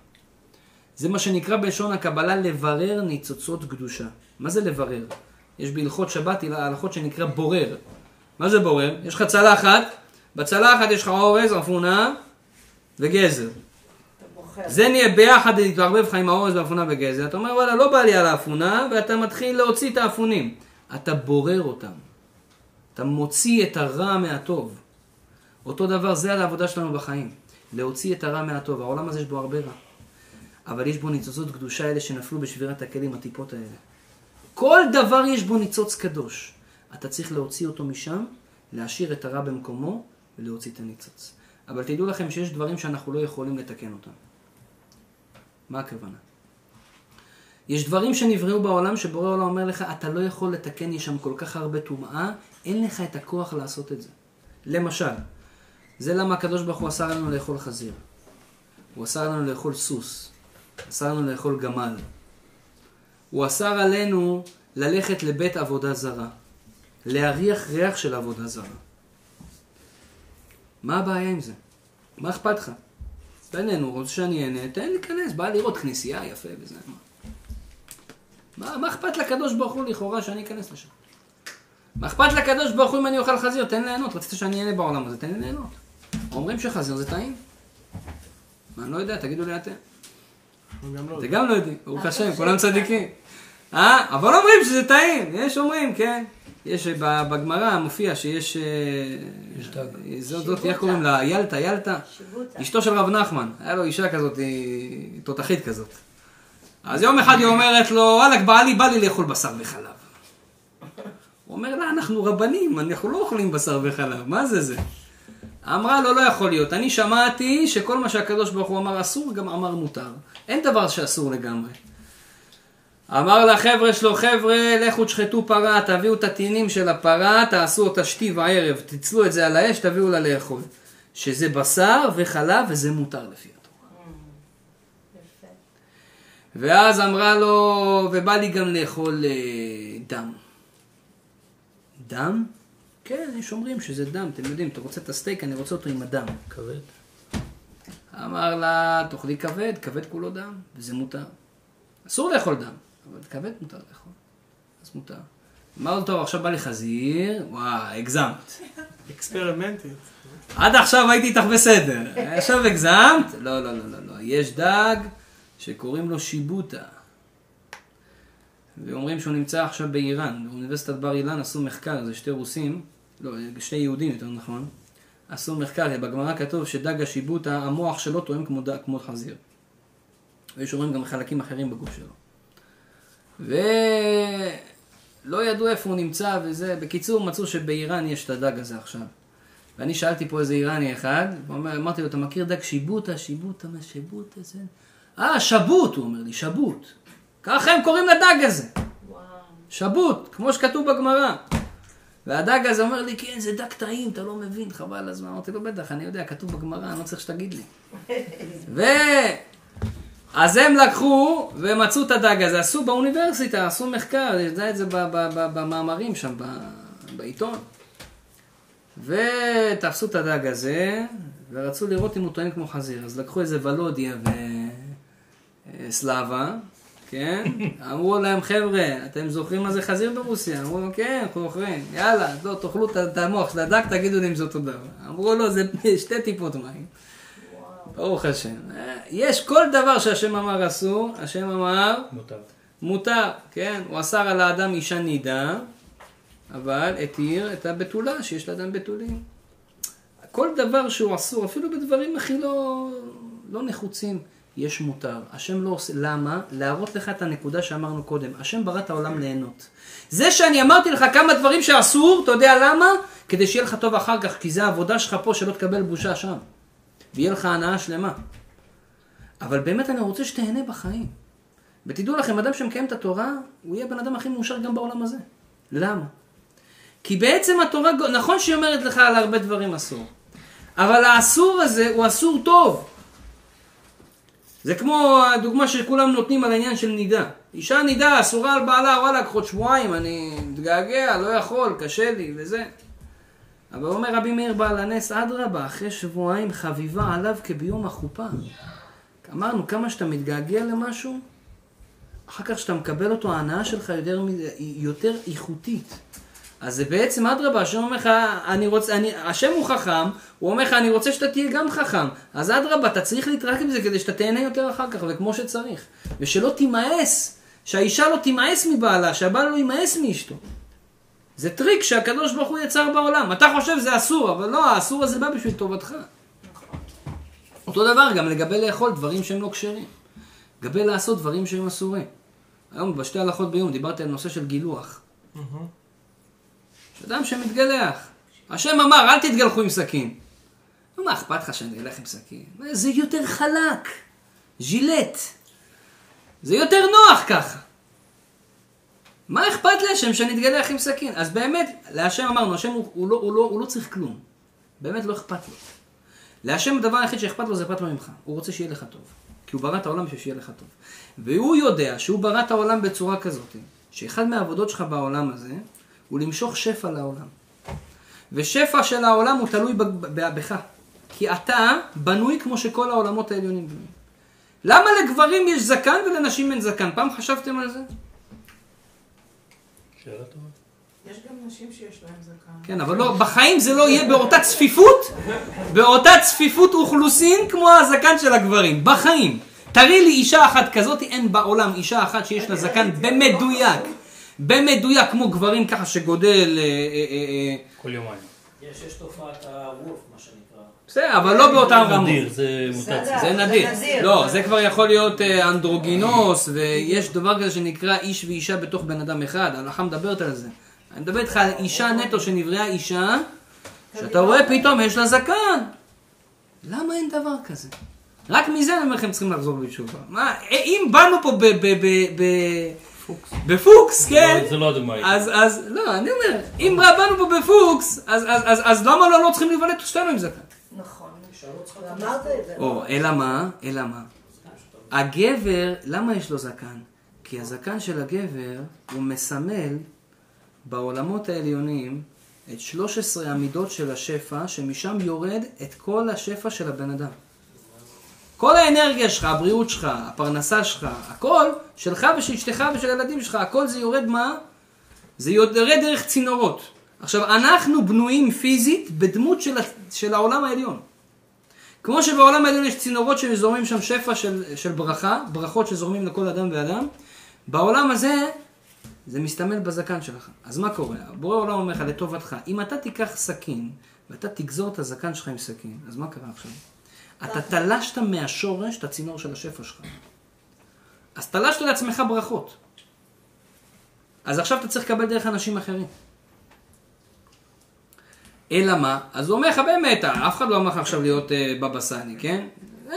זה מה שנקרא בלשון הקבלה לברר ניצוצות קדושה. מה זה לברר? יש בהלכות שבת הלכות שנקרא בורר. מה זה בורר? יש לך צלחת, בצלחת יש לך אורז, אפונה וגזר. זה נהיה ביחד, להתערבב לך עם האורז והאפונה בגזר. אתה אומר, וואלה, לא בא לי על האפונה, ואתה מתחיל להוציא את האפונים. אתה בורר אותם. אתה מוציא את הרע מהטוב. אותו דבר, זה על העבודה שלנו בחיים. להוציא את הרע מהטוב. העולם הזה יש בו הרבה רע. אבל יש בו ניצוצות קדושה האלה שנפלו בשבירת הכלים, הטיפות האלה. כל דבר יש בו ניצוץ קדוש. אתה צריך להוציא אותו משם, להשאיר את הרע במקומו ולהוציא את הניצוץ. אבל תדעו לכם שיש דברים שאנחנו לא יכולים לתקן אותם. מה הכוונה? יש דברים שנבראו בעולם שבורא העולם אומר לך, אתה לא יכול לתקן, יש שם כל כך הרבה טומאה, אין לך את הכוח לעשות את זה. למשל, זה למה הקדוש ברוך הוא אסר לנו לאכול חזיר. הוא אסר לנו לאכול סוס. אסר לנו לאכול גמל. הוא אסר עלינו ללכת לבית עבודה זרה. להריח ריח של עבודה זרה. מה הבעיה עם זה? מה אכפת לך? בינינו, רוצה שאני אהנה, תן להיכנס, בא לראות כנסייה יפה וזה. מה, מה, אכפת לקדוש ברוך הוא לכאורה שאני אכנס לשם? מה אכפת לקדוש ברוך הוא אם אני אוכל חזיר? תן ליהנות, רצית שאני אהנה בעולם הזה, תן לי ליהנות. אומרים שחזיר זה טעים. מה, אני לא יודע, תגידו לי אתם. לא זה יודעים. גם לא יודעים, ברוך השם, כולם צדיקים. אה? אבל אומרים שזה טעים, יש אומרים, כן. יש אה, בגמרא מופיע שיש... אה, יש דג. זאת, זאת, איך קוראים לה? ילטה, ילטה. שיבוטה. אשתו של רב נחמן, היה לו אישה כזאת, תותחית כזאת. אז יום אחד היא אומרת לו, וואלכ, בעלי, בא לי לאכול בשר וחלב. הוא אומר לה, אנחנו רבנים, אנחנו לא אוכלים בשר וחלב, מה זה זה? אמרה לו, לא יכול להיות, אני שמעתי שכל מה שהקדוש ברוך הוא אמר אסור, גם אמר מותר. אין דבר שאסור לגמרי. אמר לחבר'ה שלו, חבר'ה, לכו תשחטו פרה, תביאו את הטינים של הפרה, תעשו אותה שתי וערב, תצלו את זה על האש, תביאו לה לאכול. שזה בשר וחלב וזה מותר לפי התורה. ואז אמרה לו, ובא לי גם לאכול אה, דם. דם? כן, יש אומרים שזה דם, אתם יודעים, אתה רוצה את הסטייק, אני רוצה אותו עם הדם. כבד. אמר לה, תאכלי כבד, כבד כולו דם, וזה מותר. אסור לאכול דם, אבל כבד מותר לאכול, אז מותר. אמר לו, טוב, עכשיו בא לי חזיר, וואי, הגזמת. אקספרימנטית. עד עכשיו הייתי איתך בסדר, עכשיו הגזמת? לא, לא, לא, לא, לא. יש דג שקוראים לו שיבוטה. ואומרים שהוא נמצא עכשיו באיראן, באוניברסיטת בר אילן עשו מחקר, זה שתי רוסים, לא, שני יהודים יותר נכון, עשו מחקר, בגמרא כתוב שדג השיבוטה, המוח שלו תואם כמו, כמו חזיר. ויש אומרים גם חלקים אחרים בגוף שלו. ולא ידעו איפה הוא נמצא וזה, בקיצור מצאו שבאיראן יש את הדג הזה עכשיו. ואני שאלתי פה איזה איראני אחד, אמרתי לו, אתה מכיר דג שיבוטה? שיבוטה, מה שיבוטה זה? אה, שבוט, הוא אומר לי, שבוט. ככה הם קוראים לדג הזה. וואו. שבוט, כמו שכתוב בגמרא. והדג הזה אומר לי, כן, זה דג טעים, אתה לא מבין, חבל הזמן. אמרתי לו, בטח, אני יודע, כתוב בגמרא, אני לא צריך שתגיד לי. ו... אז הם לקחו ומצאו את הדג הזה, עשו באוניברסיטה, עשו מחקר, זה את זה במאמרים שם, בעיתון. ותפסו את הדג הזה, ורצו לראות אם הוא טוען כמו חזיר. אז לקחו איזה ולודיה וסלאבה, כן? אמרו להם, חבר'ה, אתם זוכרים מה זה חזיר ברוסיה? אמרו לו, כן, אנחנו זוכרים. יאללה, לא, תאכלו את- את המוח של הדג, תגידו לי אם זה אותו דבר. אמרו לו, זה שתי טיפות מים. ברוך השם. יש כל דבר שהשם אמר אסור, השם אמר מותר. מותר, כן? הוא אסר על האדם אישה נידה, אבל התיר את הבתולה שיש לאדם בתולים. כל דבר שהוא אסור, אפילו בדברים הכי לא, לא נחוצים, יש מותר. השם לא עושה, למה? להראות לך את הנקודה שאמרנו קודם. השם ברא את העולם ליהנות. זה שאני אמרתי לך כמה דברים שאסור, אתה יודע למה? כדי שיהיה לך טוב אחר כך, כי זה העבודה שלך פה שלא תקבל בושה שם. ויהיה לך הנאה שלמה. אבל באמת אני רוצה שתהנה בחיים. ותדעו לכם, אדם שמקיים את התורה, הוא יהיה בן אדם הכי מאושר גם בעולם הזה. למה? כי בעצם התורה, נכון שהיא אומרת לך על הרבה דברים אסור, אבל האסור הזה הוא אסור טוב. זה כמו הדוגמה שכולם נותנים על העניין של נידה. אישה נידה, אסורה על בעלה, וואלה, קחות שבועיים, אני מתגעגע, לא יכול, קשה לי, וזה. אבל אומר רבי מאיר בעל הנס, אדרבה, אחרי שבועיים חביבה עליו כביום החופה. אמרנו, כמה שאתה מתגעגע למשהו, אחר כך שאתה מקבל אותו, ההנאה שלך יותר, יותר איכותית. אז זה בעצם אדרבה, השם אומר לך, אני רוצה, אני, השם הוא חכם, הוא אומר לך, אני רוצה שאתה תהיה גם חכם. אז אדרבה, אתה צריך להתרחק מזה כדי שאתה תהנה יותר אחר כך, וכמו שצריך. ושלא תימאס, שהאישה לא תימאס מבעלה, שהבעל לא יימאס מאשתו. זה טריק שהקדוש ברוך הוא יצר בעולם. אתה חושב זה אסור, אבל לא, האסור הזה בא בשביל טובתך. אותו דבר גם לגבי לאכול דברים שהם לא כשרים. לגבי לעשות דברים שהם אסורים. היום בשתי הלכות ביום דיברתי על נושא של גילוח. אדם שמתגלח. השם אמר, אל תתגלחו עם סכין. מה אכפת לך שאני אתגלח עם סכין? זה יותר חלק. ז'ילט. זה יותר נוח ככה. מה אכפת להשם שאני אתגלח עם סכין? אז באמת, להשם אמרנו, השם הוא, הוא, לא, הוא, לא, הוא לא צריך כלום. באמת לא אכפת לו. להשם הדבר היחיד שאכפת לו זה אכפת לו ממך. הוא רוצה שיהיה לך טוב. כי הוא ברא את העולם בשביל שיהיה לך טוב. והוא יודע שהוא ברא את העולם בצורה כזאת, שאחד מהעבודות שלך בעולם הזה, הוא למשוך שפע לעולם. ושפע של העולם הוא תלוי בך. כי אתה בנוי כמו שכל העולמות העליונים בנויים. למה לגברים יש זקן ולנשים אין זקן? פעם חשבתם על זה? שאלה טובה. יש גם נשים שיש להן זקן. כן, אבל לא, בחיים זה לא יהיה באותה צפיפות, באותה צפיפות אוכלוסין כמו הזקן של הגברים. בחיים. תראי לי אישה אחת כזאת, אין בעולם אישה אחת שיש לה זקן במדויק. במדויק כמו גברים ככה שגודל... אה, אה, אה, כל יומיים. יש, יש תופעת הרוף, מה שנקרא. בסדר, אבל לא באותם רמות. נדיר, זה מוטציה. זה נדיר. לא, זה כבר יכול להיות אה, אנדרוגינוס, ויש דבר כזה שנקרא איש ואישה בתוך בן אדם אחד, ההלכה מדברת על זה. אני מדבר איתך על אישה נטו שנבראה אישה, שאתה רואה פתאום יש לה זקן. למה אין דבר כזה? רק מזה אני אומר לכם צריכים לחזור בתשובה. מה, אה, אם באנו פה ב... ב... ב... ב... בפוקס, כן? זה לא הדוגמה. אז, אז, לא, אני אומר, אם באנו פה בפוקס, אז, אז, אז, אז למה לא, לא צריכים להיוולד שתינו עם זקן? אישה צריכה ואמרת את זה. או, אלא מה? אלא מה? הגבר, למה יש לו זקן? כי הזקן של הגבר הוא מסמל בעולמות העליונים את 13 המידות של השפע, שמשם יורד את כל השפע של הבן אדם. כל האנרגיה שלך, הבריאות שלך, הפרנסה שלך, הכל שלך ושל אשתך ושל הילדים שלך, הכל זה יורד מה? זה יורד דרך צינורות. עכשיו, אנחנו בנויים פיזית בדמות של, של העולם העליון. כמו שבעולם העליון יש צינורות שזורמים שם שפע של, של ברכה, ברכות שזורמים לכל אדם ואדם, בעולם הזה זה מסתמל בזקן שלך. אז מה קורה? בורא עולם אומר לך, לטובתך, אם אתה תיקח סכין ואתה תגזור את הזקן שלך עם סכין, אז מה קרה עכשיו? אתה תלשת מהשורש את הצינור של השפע שלך. אז תלשת לעצמך ברכות. אז עכשיו אתה צריך לקבל דרך אנשים אחרים. אלא מה? אז הוא אומר לך באמת, אף אחד לא אמר לך עכשיו להיות אה, בבא סאלי, כן? אה,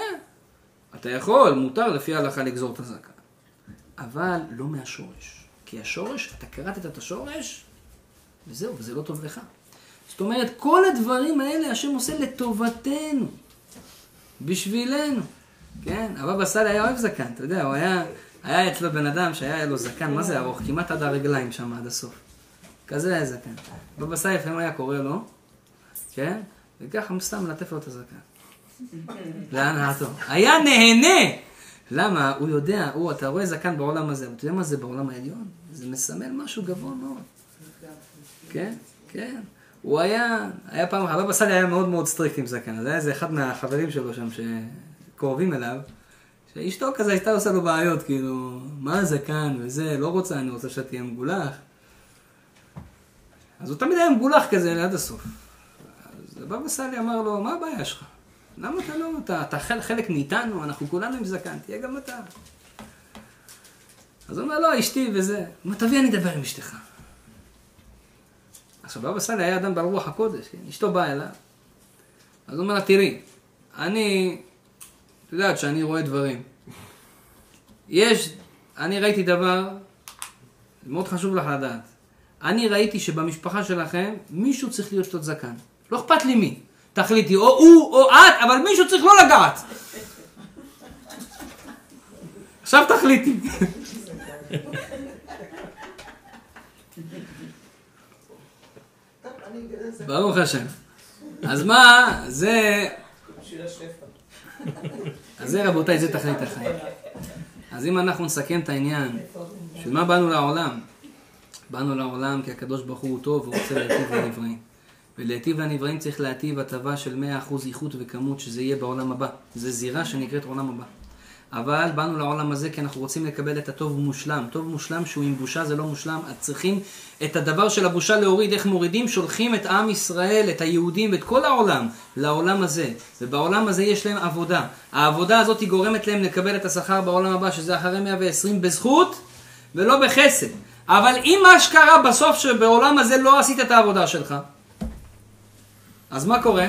אתה יכול, מותר לפי ההלכה לגזור את הזקן. אבל לא מהשורש. כי השורש, אתה כרתת את השורש, וזהו, וזה לא טוב לך. זאת אומרת, כל הדברים האלה השם עושה לטובתנו, בשבילנו. כן, הבבא סאלי היה אוהב זקן, אתה יודע, הוא היה, היה אצלו בן אדם שהיה לו זקן, מה זה ארוך? כמעט עד הרגליים שם, עד הסוף. כזה היה זקן. בבא סאלי לפעמים היה קורא לו, כן? וככה סתם מלטף לו את הזקן. להנאתו. היה נהנה! למה? הוא יודע, הוא, אתה רואה זקן בעולם הזה, אתה יודע מה זה בעולם העליון? זה מסמל משהו גבוה מאוד. כן, כן. הוא היה, היה פעם, הבבא סאלי היה מאוד מאוד strict עם זקן, אז היה איזה אחד מהחברים שלו שם שקרובים אליו, שאשתו כזה הייתה עושה לו בעיות, כאילו, מה זקן וזה, לא רוצה, אני רוצה שאתה תהיה מגולח. אז הוא תמיד היה מגולח כזה עד הסוף. אז הבבא סאלי אמר לו, מה הבעיה שלך? למה אתה לא, אתה, אתה חלק, מאיתנו, אנחנו כולנו עם זקן, תהיה גם אתה. אז הוא אומר, לא, אשתי וזה. הוא אומר, תביא, אני אדבר עם אשתך. עכשיו, בבא סאלי היה אדם בעל רוח הקודש, כן? אשתו באה אליו. אז הוא אומר לה, תראי, אני, את יודעת שאני רואה דברים. יש, אני ראיתי דבר, מאוד חשוב לך לדעת. אני ראיתי שבמשפחה שלכם, מישהו צריך להיות שתות זקן. לא אכפת לי מי. תחליטי, או הוא או את, אבל מישהו צריך לא לגעת. עכשיו תחליטי. ברוך השם. אז מה, זה. אז זה רבותיי, זה תכלית החיים. אז אם אנחנו נסכם את העניין, בשביל מה באנו לעולם? באנו לעולם כי הקדוש ברוך הוא טוב ורוצה להיטיב לנבראים. ולהיטיב לנבראים צריך להיטיב הטבה של 100% איכות וכמות שזה יהיה בעולם הבא. זה זירה שנקראת עולם הבא. אבל באנו לעולם הזה כי אנחנו רוצים לקבל את הטוב מושלם. טוב מושלם שהוא עם בושה זה לא מושלם, אז צריכים את הדבר של הבושה להוריד. איך מורידים? שולחים את עם ישראל, את היהודים ואת כל העולם לעולם הזה. ובעולם הזה יש להם עבודה. העבודה הזאת היא גורמת להם לקבל את השכר בעולם הבא, שזה אחרי 120 בזכות ולא בחסד. אבל אם מה שקרה בסוף שבעולם הזה לא עשית את העבודה שלך, אז מה קורה?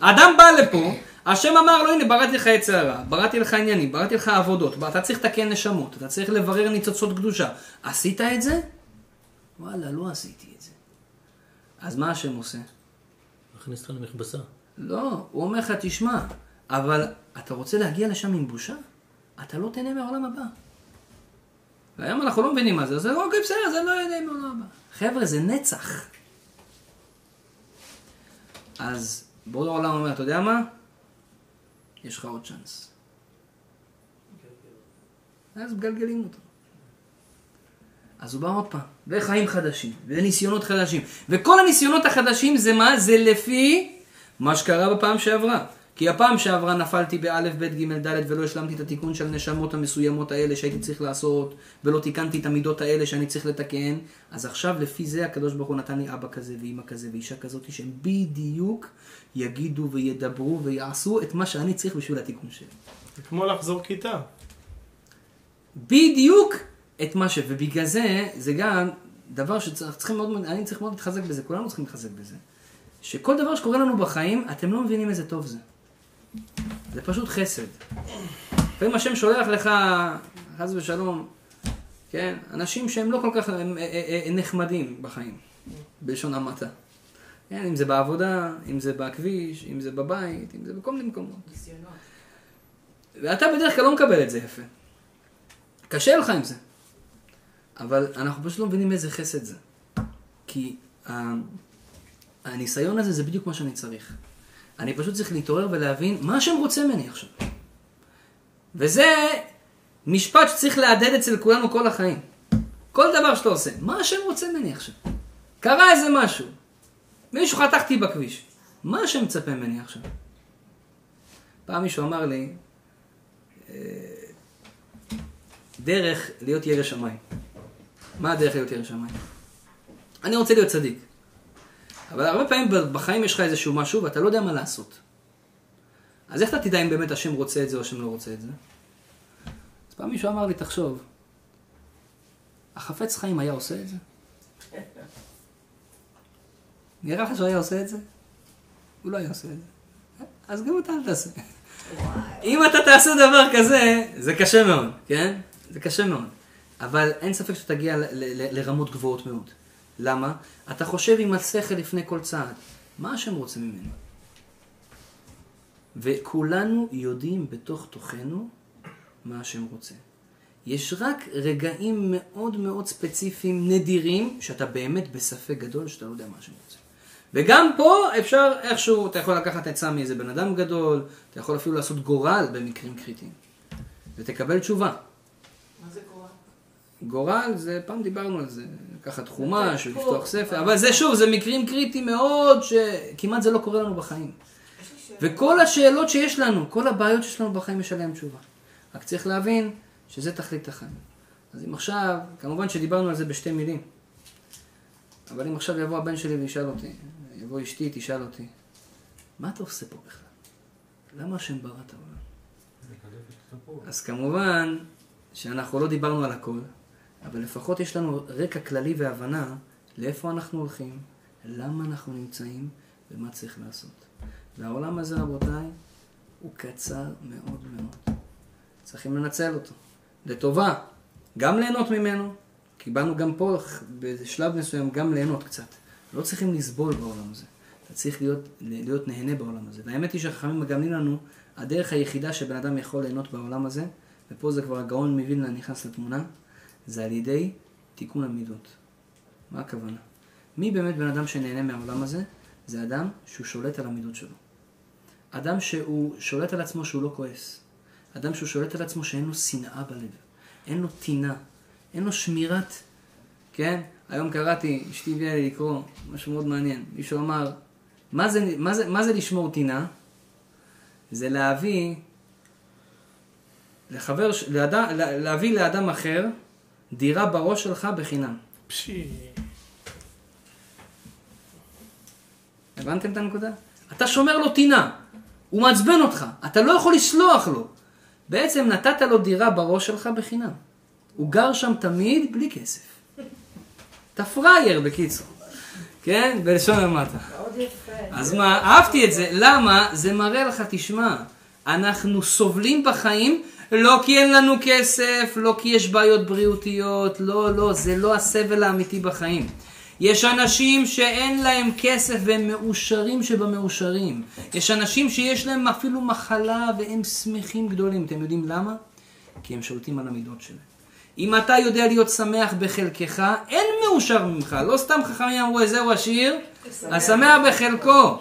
אדם בא לפה, השם אמר לו, הנה, בראתי לך יצר הרע, בראתי לך עניינים, בראתי לך עבודות, אתה צריך לתקן נשמות, אתה צריך לברר ניצוצות קדושה. עשית את זה? וואלה, לא עשיתי את זה. אז מה השם עושה? מכניס אותך למכבסה. לא, הוא אומר לך, תשמע, אבל אתה רוצה להגיע לשם עם בושה? אתה לא תהנה מהעולם הבא. והיום אנחנו לא מבינים מה זה, אז אוקיי, בסדר, זה לא יהנה מהעולם הבא. חבר'ה, זה נצח. אז בורא העולם אומר, אתה יודע מה? יש לך עוד צ'אנס. אז מגלגלים אותו. אז הוא בא עוד פעם, וחיים חדשים, וניסיונות חדשים. וכל הניסיונות החדשים זה מה? זה לפי מה שקרה בפעם שעברה. כי הפעם שעברה נפלתי באלף, בית, ג', ד' ולא השלמתי את התיקון של הנשמות המסוימות האלה שהייתי צריך לעשות, ולא תיקנתי את המידות האלה שאני צריך לתקן, אז עכשיו לפי זה הקדוש ברוך הוא נתן לי אבא כזה ואימא כזה ואישה כזאת שהם בדיוק יגידו וידברו ויעשו את מה שאני צריך בשביל התיקון שלי. זה כמו לחזור כיתה. בדיוק את מה ש... ובגלל זה, זה גם דבר שצריכים מאוד, אני צריך מאוד להתחזק בזה, כולנו צריכים להתחזק בזה. שכל דבר שקורה לנו בחיים, אתם לא מבינים איזה טוב זה. זה פשוט חסד. לפעמים השם שולח לך, חס ושלום, כן, אנשים שהם לא כל כך הם, אה, אה, אה, נחמדים בחיים, בלשון המעטה. כן, אם זה בעבודה, אם זה בכביש, אם זה בבית, אם זה בכל מיני מקומות. ניסיונות. ואתה בדרך כלל לא מקבל את זה יפה. קשה לך עם זה. אבל אנחנו פשוט לא מבינים איזה חסד זה. כי הניסיון הזה זה בדיוק מה שאני צריך. אני פשוט צריך להתעורר ולהבין מה השם רוצה ממני עכשיו. וזה משפט שצריך להדהד אצל כולנו כל החיים. כל דבר שאתה עושה, מה השם רוצה ממני עכשיו? קרה איזה משהו. מישהו חתכתי בכביש. מה השם מצפה ממני עכשיו? פעם מישהו אמר לי, אה, דרך להיות ירא שמיים. מה הדרך להיות ירא שמיים? אני רוצה להיות צדיק. אבל הרבה פעמים בחיים יש לך איזשהו משהו ואתה לא יודע מה לעשות. אז איך אתה תדע אם באמת השם רוצה את זה או השם לא רוצה את זה? אז פעם מישהו אמר לי, תחשוב, החפץ חיים היה עושה את זה? נראה לך שהוא היה עושה את זה? הוא לא היה עושה את זה. אז גם אתה אל תעשה. אם אתה תעשה דבר כזה, זה קשה מאוד, כן? זה קשה מאוד. אבל אין ספק שתגיע לרמות גבוהות מאוד. למה? אתה חושב עם השכל לפני כל צעד. מה השם רוצה ממנו? וכולנו יודעים בתוך תוכנו מה השם רוצה. יש רק רגעים מאוד מאוד ספציפיים, נדירים, שאתה באמת בספק גדול שאתה לא יודע מה השם רוצה. וגם פה אפשר איכשהו, אתה יכול לקחת עצה מאיזה בן אדם גדול, אתה יכול אפילו לעשות גורל במקרים קריטיים. ותקבל תשובה. מה זה קורה? גורל זה, פעם דיברנו על זה, לקחת חומש ולפתוח ספר, אבל זה שוב, זה מקרים קריטיים מאוד, שכמעט זה לא קורה לנו בחיים. וכל השאלות שיש לנו, כל הבעיות שיש לנו בחיים, יש עליהן תשובה. רק צריך להבין שזה תכלית החיים. אז אם עכשיו, כמובן שדיברנו על זה בשתי מילים, אבל אם עכשיו יבוא הבן שלי וישאל אותי, יבוא אשתי, תשאל אותי, מה אתה עושה פה בכלל? למה השם ברא את העולם? אז כמובן שאנחנו לא דיברנו על הכל, אבל לפחות יש לנו רקע כללי והבנה לאיפה אנחנו הולכים, למה אנחנו נמצאים ומה צריך לעשות. והעולם הזה, רבותיי, הוא קצר מאוד מאוד. צריכים לנצל אותו. לטובה. גם ליהנות ממנו, כי באנו גם פה בשלב מסוים גם ליהנות קצת. לא צריכים לסבול בעולם הזה. אתה צריך להיות, להיות נהנה בעולם הזה. והאמת היא שהחכמים מגמלים לנו, הדרך היחידה שבן אדם יכול ליהנות בעולם הזה, ופה זה כבר הגאון מווילנה נכנס לתמונה, זה על ידי תיקון המידות. מה הכוונה? מי באמת בן אדם שנהנה מהעולם הזה? זה אדם שהוא שולט על המידות שלו. אדם שהוא שולט על עצמו שהוא לא כועס. אדם שהוא שולט על עצמו שאין לו שנאה בלב. אין לו טינה. אין לו שמירת, כן? היום קראתי, אשתי הביאה לי לקרוא משהו מאוד מעניין. מישהו אמר, מה זה, מה זה, מה זה לשמור טינה? זה להביא לחבר, לאדם, לה- להביא לאדם אחר דירה בראש שלך בחינם. פשי. הבנתם את הנקודה? אתה שומר לו טינה, הוא מעצבן אותך, אתה לא יכול לסלוח לו. בעצם נתת לו דירה בראש שלך בחינם. הוא גר שם תמיד בלי כסף. אתה פראייר בקיצור. כן? בלשון המעטה. אז מה, אהבתי את זה. למה? זה מראה לך, תשמע, אנחנו סובלים בחיים לא כי אין לנו כסף, לא כי יש בעיות בריאותיות, לא, לא, זה לא הסבל האמיתי בחיים. יש אנשים שאין להם כסף והם מאושרים שבמאושרים. יש אנשים שיש להם אפילו מחלה והם שמחים גדולים. אתם יודעים למה? כי הם שולטים על המידות שלהם. אם אתה יודע להיות שמח בחלקך, אין מאושר ממך. לא סתם חכמים אמרו, זהו עשיר, השמח בחלקו.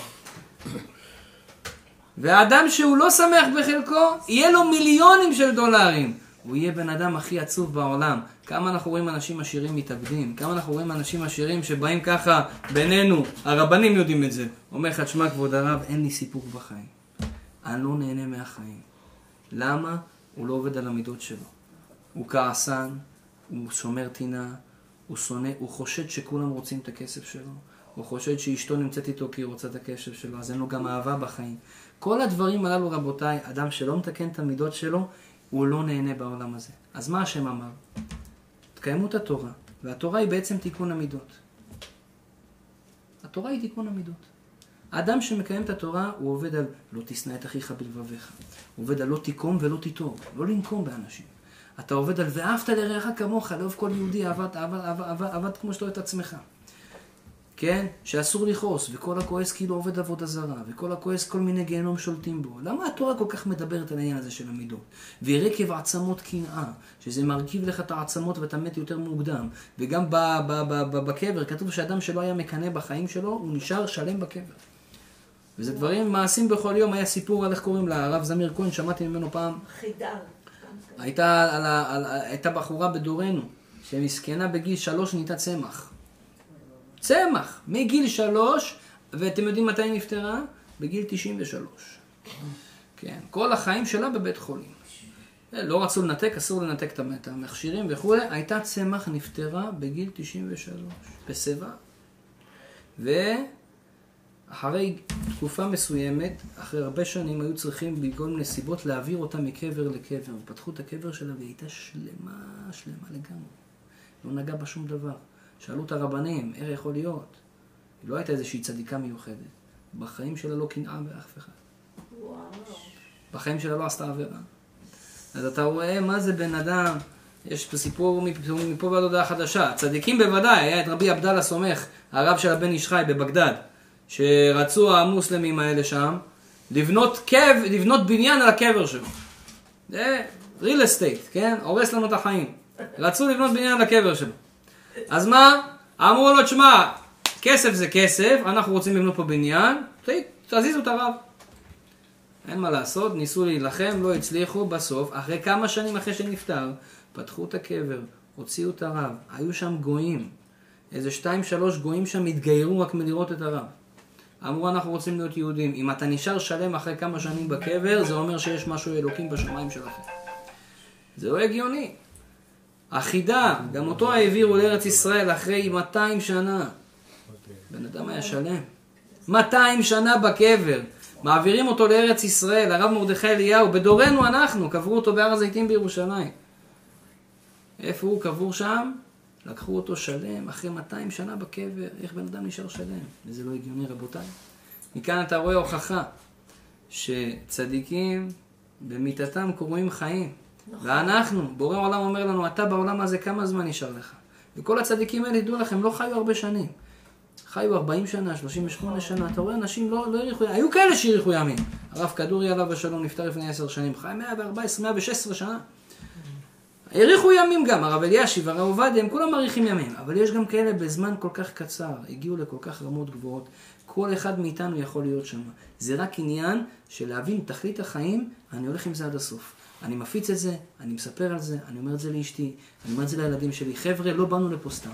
והאדם שהוא לא שמח בחלקו, יהיה לו מיליונים של דולרים. הוא יהיה בן אדם הכי עצוב בעולם. כמה אנחנו רואים אנשים עשירים מתאבדים, כמה אנחנו רואים אנשים עשירים שבאים ככה בינינו, הרבנים יודעים את זה. אומר לך, תשמע כבוד הרב, אין לי סיפוק בחיים. אני לא נהנה מהחיים. למה? הוא לא עובד על המידות שלו. הוא כעסן, הוא שומר טינה, הוא שונא, הוא חושד שכולם רוצים את הכסף שלו, הוא חושד שאשתו נמצאת איתו כי היא רוצה את הכסף שלו, אז אין לו גם אהבה בחיים. כל הדברים הללו, רבותיי, אדם שלא מתקן את המידות שלו, הוא לא נהנה בעולם הזה. אז מה השם אמר? תקיימו את התורה, והתורה היא בעצם תיקון המידות. התורה היא תיקון המידות. האדם שמקיים את התורה, הוא עובד על לא תשנא את אחיך בלבביך. הוא עובד על לא תיקום ולא תיטור, לא לנקום באנשים. אתה עובד על ואהבת לרעך כמוך, לאהוב כל יהודי, אהבת, אהבת, אהבת, אהבת, אהבת כמו שאתה אוהב את עצמך. כן? שאסור לכעוס, וכל הכועס כאילו עובד עבודה זרה, וכל הכועס כל מיני גיהנום שולטים בו. למה התורה כל כך מדברת על העניין הזה של המידות? ורקב עצמות קנאה, שזה מרכיב לך את העצמות ואתה מת יותר מוקדם. וגם בקבר כתוב שאדם שלא היה מקנא בחיים שלו, הוא נשאר שלם בקבר. וזה דברים מעשים בכל יום, היה סיפור על איך קוראים לה, הרב זמיר כהן, שמעתי ממנו פעם, חידר. הייתה, על על, הייתה בחורה בדורנו, שמסכנה בגיל שלוש נהייתה צמח. צמח, מגיל שלוש, ואתם יודעים מתי היא נפטרה? בגיל 93. כן, כל החיים שלה בבית חולים. לא רצו לנתק, אסור לנתק את המכשירים וכולי, הייתה צמח, נפטרה בגיל 93, בשיבה. ואחרי תקופה מסוימת, אחרי הרבה שנים, היו צריכים בכל מיני סיבות להעביר אותה מקבר לקבר. פתחו את הקבר שלה והיא הייתה שלמה, שלמה לגמרי. לא נגע בה שום דבר. שאלו את הרבנים, איך יכול להיות? היא לא הייתה איזושהי צדיקה מיוחדת. בחיים שלה לא קנאה באף אחד. בחיים שלה לא עשתה עבירה. אז אתה רואה מה זה בן אדם, יש פה סיפור מפה מפה ועד הודעה חדשה. צדיקים בוודאי, היה את רבי עבדאללה סומך, הרב של הבן איש חי בבגדד, שרצו המוסלמים האלה שם לבנות קב, לבנות בניין על הקבר שלו. זה real estate, כן? הורס לנו את החיים. רצו לבנות בניין על הקבר שלו. אז מה? אמרו לו, תשמע, כסף זה כסף, אנחנו רוצים לבנות פה בניין, תזיזו את הרב. אין מה לעשות, ניסו להילחם, לא הצליחו, בסוף, אחרי כמה שנים אחרי שנפטר, פתחו את הקבר, הוציאו את הרב, היו שם גויים. איזה שתיים שלוש גויים שם התגיירו רק מלראות את הרב. אמרו אנחנו רוצים להיות יהודים. אם אתה נשאר שלם אחרי כמה שנים בקבר, זה אומר שיש משהו אלוקים בשמיים שלכם. זה לא הגיוני. החידה, גם אותו העבירו לארץ ישראל אחרי 200 שנה. בן אדם היה שלם. 200 שנה בקבר. מעבירים אותו לארץ ישראל, הרב מרדכי אליהו, בדורנו אנחנו, קברו אותו בהר הזיתים בירושלים. איפה הוא קבור שם? לקחו אותו שלם, אחרי 200 שנה בקבר, איך בן אדם נשאר שלם? וזה לא הגיוני רבותיי. מכאן אתה רואה הוכחה שצדיקים במיתתם קרויים חיים. ואנחנו, בורא עולם אומר לנו, אתה בעולם הזה כמה זמן נשאר לך? וכל הצדיקים האלה, ידעו לכם, לא חיו הרבה שנים. חיו 40 שנה, 38 שנה, אתה רואה אנשים לא, לא האריכו, היו כאלה שהאריכו ימים. הרב כדורי עליו השלום נפטר לפני 10 שנים, חי 114, 116 שנה. האריכו ימים גם, הרב אלישיב, הרב עובדיה, הם כולם מאריכים ימים. אבל יש גם כאלה בזמן כל כך קצר, הגיעו לכל כך רמות גבוהות. כל אחד מאיתנו יכול להיות שם. זה רק עניין של להבין תכלית החיים, אני הולך עם זה עד הסוף. אני מפיץ את זה, אני מספר על זה, אני אומר את זה לאשתי, אני אומר את זה לילדים שלי. חבר'ה, לא באנו לפה סתם.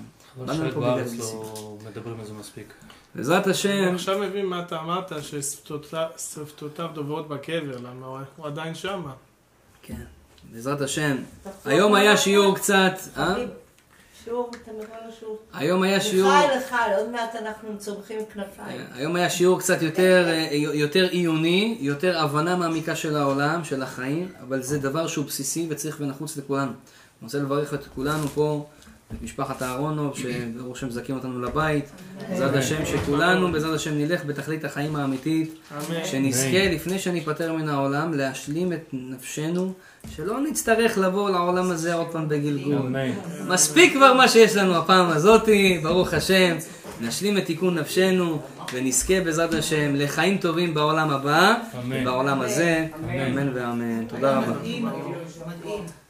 באנו לפה בגלל בארץ זה. לא מדברים על זה מספיק. בעזרת אני השם, עכשיו מבין מה אתה אמרת, ששפתותיו דוברות בקבר, למה הוא- עדיין שמה. כן, בעזרת השם. היום היה. שיעור קצת, אה? שיעור, אתה מבוא לשיעור. היום היה שיעור... לחי לחי, עוד מעט אנחנו צומחים כנפיים. היום היה שיעור קצת יותר, אה, יותר עיוני, יותר הבנה מעמיקה של העולם, של החיים, אבל זה דבר שהוא בסיסי וצריך ונחוץ לכולנו. אני רוצה לברך את כולנו פה, את משפחת אהרונוב, שברוך השם מזכים אותנו לבית. בעזרת השם שכולנו, בעזרת השם נלך בתכלית החיים האמיתית, אמן. שנזכה לפני שניפטר מן העולם, להשלים את נפשנו, שלא נצטרך לבוא לעולם הזה עוד פעם בגלגול. אמן. מספיק כבר מה שיש לנו הפעם הזאתי, ברוך השם. נשלים את תיקון נפשנו ונזכה בעזרת השם לחיים טובים בעולם הבא, אמן. בעולם הזה, אמן. אמן ואמן. תודה רבה. מדהים, מדהים.